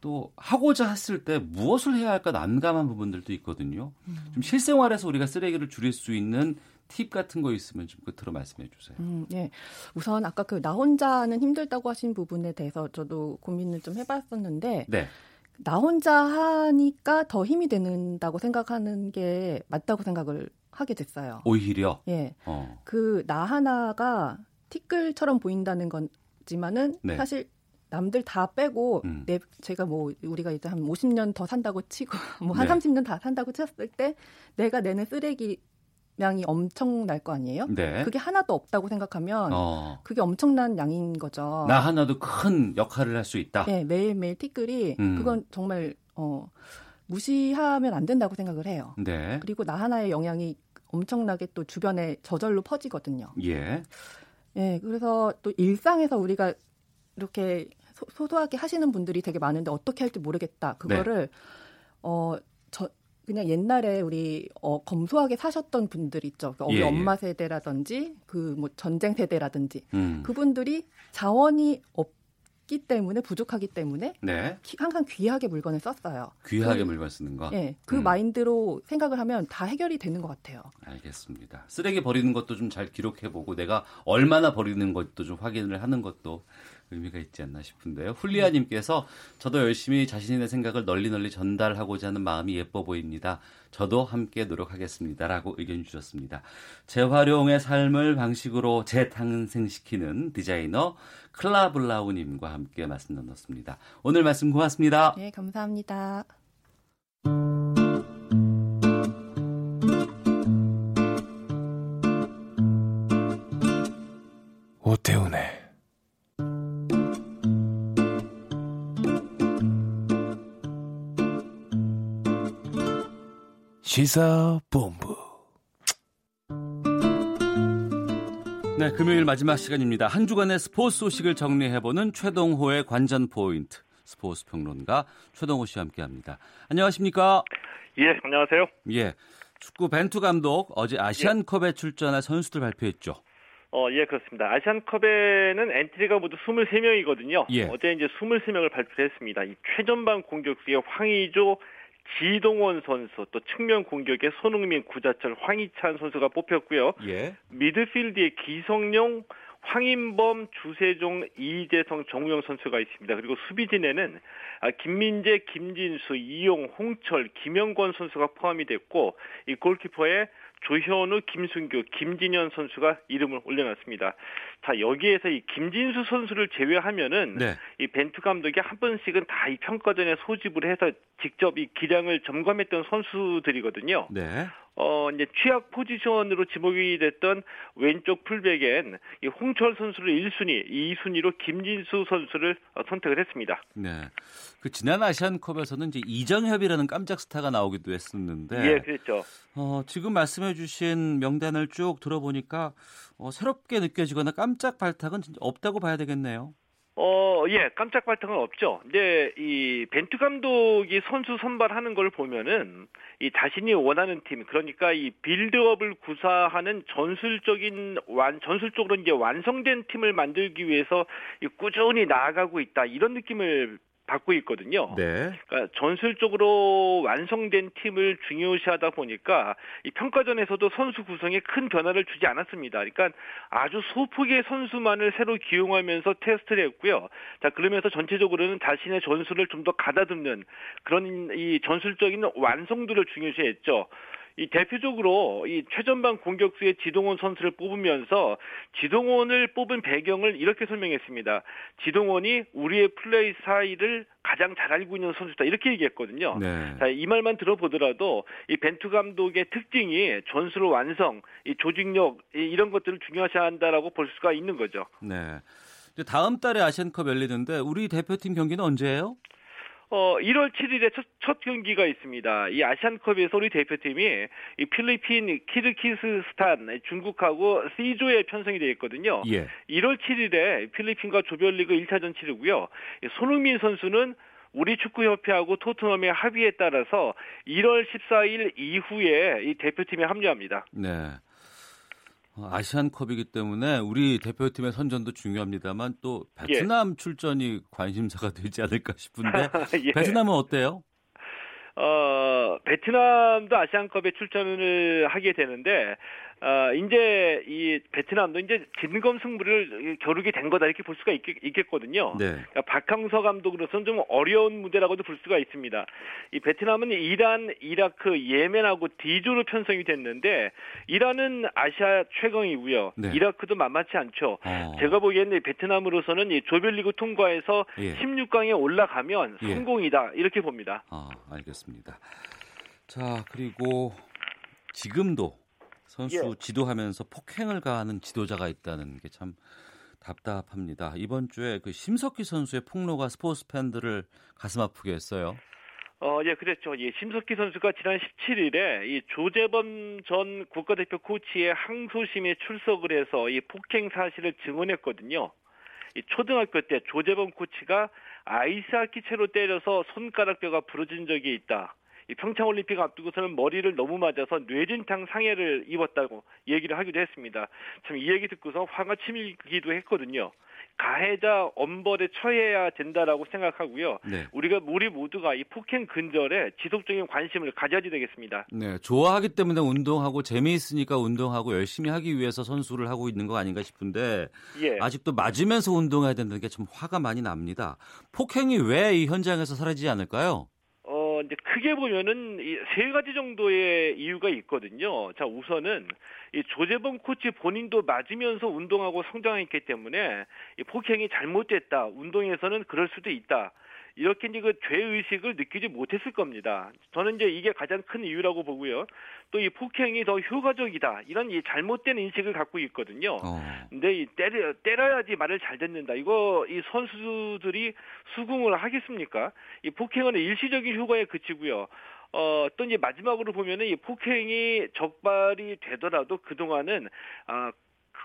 또 하고자 했을 때 무엇을 해야 할까 난감한 부분들도 있거든요. 좀 실생활에서 우리가 쓰레기를 줄일 수 있는 팁 같은 거 있으면 좀 끝으로 말씀해 주세요. 음, 네. 우선 아까 그 나 혼자는 힘들다고 하신 부분에 대해서 저도 고민을 좀 해봤었는데 네. 나 혼자 하니까 더 힘이 되는다고 생각하는 게 맞다고 생각을 하게 됐어요. 오히려? 예. 어. 그나 하나가 티끌처럼 보인다는 건지만은 네. 사실 남들 다 빼고 음. 내 제가 뭐 우리가 이제 한 50년 더 산다고 치고 뭐한 네. 30년 다 산다고 쳤을 때 내가 내는 쓰레기 양이 엄청날 거 아니에요? 네. 그게 하나도 없다고 생각하면 어. 그게 엄청난 양인 거죠. 나 하나도 큰 역할을 할 수 있다. 네, 매일매일 티끌이 음. 그건 정말 어 무시하면 안 된다고 생각을 해요. 네. 그리고 나 하나의 영향이 엄청나게 또 주변에 저절로 퍼지거든요. 예. 네, 그래서 또 일상에서 우리가 이렇게 소, 소하게 하시는 분들이 되게 많은데 어떻게 할지 모르겠다. 그거를 네. 어, 저, 그냥 옛날에 우리 어, 검소하게 사셨던 분들 있죠. 그러니까 우리 예, 예. 엄마 세대라든지 그 뭐 전쟁 세대라든지 음. 그분들이 자원이 없 없기 때문에 부족하기 때문에 네. 항상 귀하게 물건을 썼어요. 귀하게 그, 물건 쓰는 거. 네, 그 음. 마인드로 생각을 하면 다 해결이 되는 것 같아요. 알겠습니다. 쓰레기 버리는 것도 좀 잘 기록해 보고 내가 얼마나 버리는 것도 좀 확인을 하는 것도 의미가 있지 않나 싶은데요. 훌리아님께서 저도 열심히 자신의 생각을 널리 널리 전달하고자 하는 마음이 예뻐 보입니다. 저도 함께 노력하겠습니다라고 의견 주셨습니다. 재활용의 삶을 방식으로 재탄생시키는 디자이너 클라블라우님과 함께 말씀 나눴습니다. 오늘 말씀 고맙습니다. 네, 감사합니다. 시사본부. 네, 금요일 마지막 시간입니다. 한 주간의 스포츠 소식을 정리해보는 최동호의 관전 포인트. 스포츠 평론가 최동호 씨와 함께합니다. 안녕하십니까? 예, 안녕하세요. 예, 축구 벤투 감독 어제 아시안컵에 예. 출전할 선수들 발표했죠. 어, 예, 그렇습니다. 아시안컵에는 엔트리가 모두 23명이거든요. 예. 어제 이제 23명을 발표했습니다. 이 최전방 공격수에 황의조, 지동원 선수, 또 측면 공격의 손흥민, 구자철, 황희찬 선수가 뽑혔고요. 예. 미드필드의 기성용, 황인범, 주세종, 이재성, 정우영 선수가 있습니다. 그리고 수비진에는 아, 김민재, 김진수, 이용, 홍철, 김영권 선수가 포함이 됐고 이 골키퍼에 조현우, 김순규, 김진현 선수가 이름을 올려놨습니다. 자 여기에서 이 김진수 선수를 제외하면은 네. 이 벤투 감독이 한 번씩은 다 이 평가전에 소집을 해서 직접 이 기량을 점검했던 선수들이거든요. 네. 어 이제 취약 포지션으로 지목이 됐던 왼쪽 풀백엔 이 홍철 선수를 1순위, 2순위로 김진수 선수를 어, 선택을 했습니다. 네. 그 지난 아시안컵에서는 이제 이정협이라는 깜짝 스타가 나오기도 했었는데 예, 그렇죠. 어, 지금 말씀해 주신 명단을 쭉 들어보니까 어, 새롭게 느껴지거나 깜짝 발탁은 없다고 봐야 되겠네요. 어, 예, 깜짝 발탁은 없죠. 근데 이 벤투 감독이 선수 선발하는 걸 보면은 이 자신이 원하는 팀, 그러니까 이 빌드업을 구사하는 전술적인 완 전술적으로 이제 완성된 팀을 만들기 위해서 꾸준히 나아가고 있다 이런 느낌을 받고 있거든요. 네. 그러니까 전술적으로 완성된 팀을 중요시하다 보니까 이 평가전에서도 선수 구성에 큰 변화를 주지 않았습니다. 그러니까 아주 소폭의 선수만을 새로 기용하면서 테스트를 했고요. 자 그러면서 전체적으로는 자신의 전술을 좀 더 가다듬는 그런 이 전술적인 완성도를 중요시했죠. 이 대표적으로 이 최전방 공격수의 지동원 선수를 뽑으면서 지동원을 뽑은 배경을 이렇게 설명했습니다. 지동원이 우리의 플레이 스타일을 가장 잘 알고 있는 선수다 이렇게 얘기했거든요. 네. 자, 이 말만 들어보더라도 이 벤투 감독의 특징이 전술 완성, 이 조직력 이런 것들을 중요시한다라고 볼 수가 있는 거죠. 네. 다음 달에 아시안컵 열리는데 우리 대표팀 경기는 언제예요? 어, 1월 7일에 첫, 첫 경기가 있습니다. 이 아시안컵에서 우리 대표팀이 이 필리핀, 키르키스스탄, 중국하고 C조에 편성이 되어 있거든요. 예. 1월 7일에 필리핀과 조별리그 1차전 치르고요. 손흥민 선수는 우리 축구협회하고 토트넘의 합의에 따라서 1월 14일 이후에 이 대표팀에 합류합니다. 네. 아시안컵이기 때문에 우리 대표팀의 선전도 중요합니다만 또 베트남 예. 출전이 관심사가 되지 않을까 싶은데 예. 베트남은 어때요? 어, 베트남도 아시안컵에 출전을 하게 되는데 어, 이제 이 베트남도 이제 진검 승부를 겨루게 된 거다 이렇게 볼 수가 있, 겠거든요 네. 그러니까 박항서 감독으로서는 좀 어려운 무대라고도 볼 수가 있습니다. 이 베트남은 이란, 이라크, 예멘하고 D조로 편성이 됐는데 이란은 아시아 최강이고요. 네. 이라크도 만만치 않죠. 어. 제가 보기에는 베트남으로서는 이 조별리그 통과해서 예. 16강에 올라가면 예. 성공이다 이렇게 봅니다. 아, 알겠습니다. 자, 그리고 지금도 선수 예. 지도하면서 폭행을 가하는 지도자가 있다는 게 참 답답합니다. 이번 주에 그 심석희 선수의 폭로가 스포츠 팬들을 가슴 아프게 했어요. 어, 예, 그랬죠. 예, 심석희 선수가 지난 17일에 이 조재범 전 국가대표 코치의 항소심에 출석을 해서 이 폭행 사실을 증언했거든요. 이 초등학교 때 조재범 코치가 아이스하키 채로 때려서 손가락뼈가 부러진 적이 있다. 이 평창올림픽 앞두고서는 머리를 너무 맞아서 뇌진탕 상해를 입었다고 얘기를 하기도 했습니다. 참 이 얘기 듣고서 화가 치밀기도 했거든요. 가해자 엄벌에 처해야 된다라고 생각하고요. 네. 우리가 우리 모두가 이 폭행 근절에 지속적인 관심을 가져야 되겠습니다. 네, 좋아하기 때문에 운동하고 재미있으니까 운동하고 열심히 하기 위해서 선수를 하고 있는 거 아닌가 싶은데 예. 아직도 맞으면서 운동해야 된다는 게참 화가 많이 납니다. 폭행이 왜 이 현장에서 사라지지 않을까요? 어, 이제 크게 보면은 세 가지 정도의 이유가 있거든요. 자, 우선은 이 조재범 코치 본인도 맞으면서 운동하고 성장했기 때문에 이 폭행이 잘못됐다. 운동에서는 그럴 수도 있다. 이렇게 이제 그 죄의식을 느끼지 못했을 겁니다. 저는 이제 이게 가장 큰 이유라고 보고요. 또 이 폭행이 더 효과적이다. 이런 이 잘못된 인식을 갖고 있거든요. 어. 근데 이 때려, 때려야지 말을 잘 듣는다. 이거 이 선수들이 수긍을 하겠습니까? 이 폭행은 일시적인 효과에 그치고요. 어, 또 이제 마지막으로 보면은 이 폭행이 적발이 되더라도 그동안은 아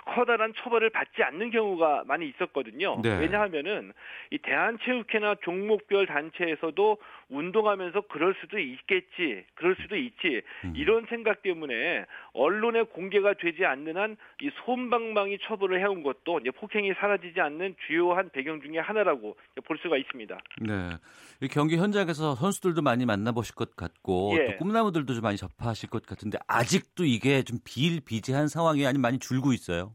커다란 처벌을 받지 않는 경우가 많이 있었거든요. 네. 왜냐하면은 이 대한체육회나 종목별 단체에서도 운동하면서 그럴 수도 있겠지, 그럴 수도 있지 음. 이런 생각 때문에 언론에 공개가 되지 않는 한이 솜방망이 처벌을 해온 것도 이제 폭행이 사라지지 않는 주요한 배경 중의 하나라고 볼 수가 있습니다. 네, 이 경기 현장에서 선수들도 많이 만나보실 것 같고 예. 또 꿈나무들도 좀 많이 접하실 것 같은데 아직도 이게 좀 비일비재한 상황이 아니 많이 줄고 있어요.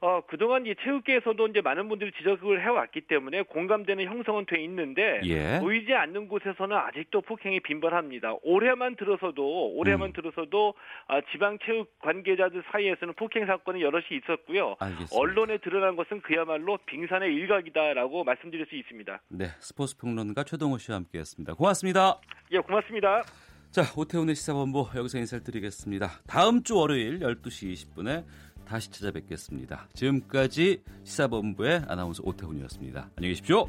어, 그동안 이 체육계에서도 이제 많은 분들이 지적을 해왔기 때문에 공감되는 형성은 돼 있는데 예. 보이지 않는 곳에서는 아직도 폭행이 빈번합니다. 올해만 들어서도 올해만 음. 들어서도 아, 지방 체육 관계자들 사이에서는 폭행 사건이 여럿이 있었고요. 알겠습니다. 언론에 드러난 것은 그야말로 빙산의 일각이다라고 말씀드릴 수 있습니다. 네, 스포츠 평론가 최동호 씨와 함께했습니다. 고맙습니다. 예, 고맙습니다. 자, 오태훈의 시사본부 여기서 인사를 드리겠습니다. 다음 주 월요일 12시 20분에 다시 찾아뵙겠습니다. 지금까지 시사본부의 아나운서 오태훈이었습니다. 안녕히 계십시오.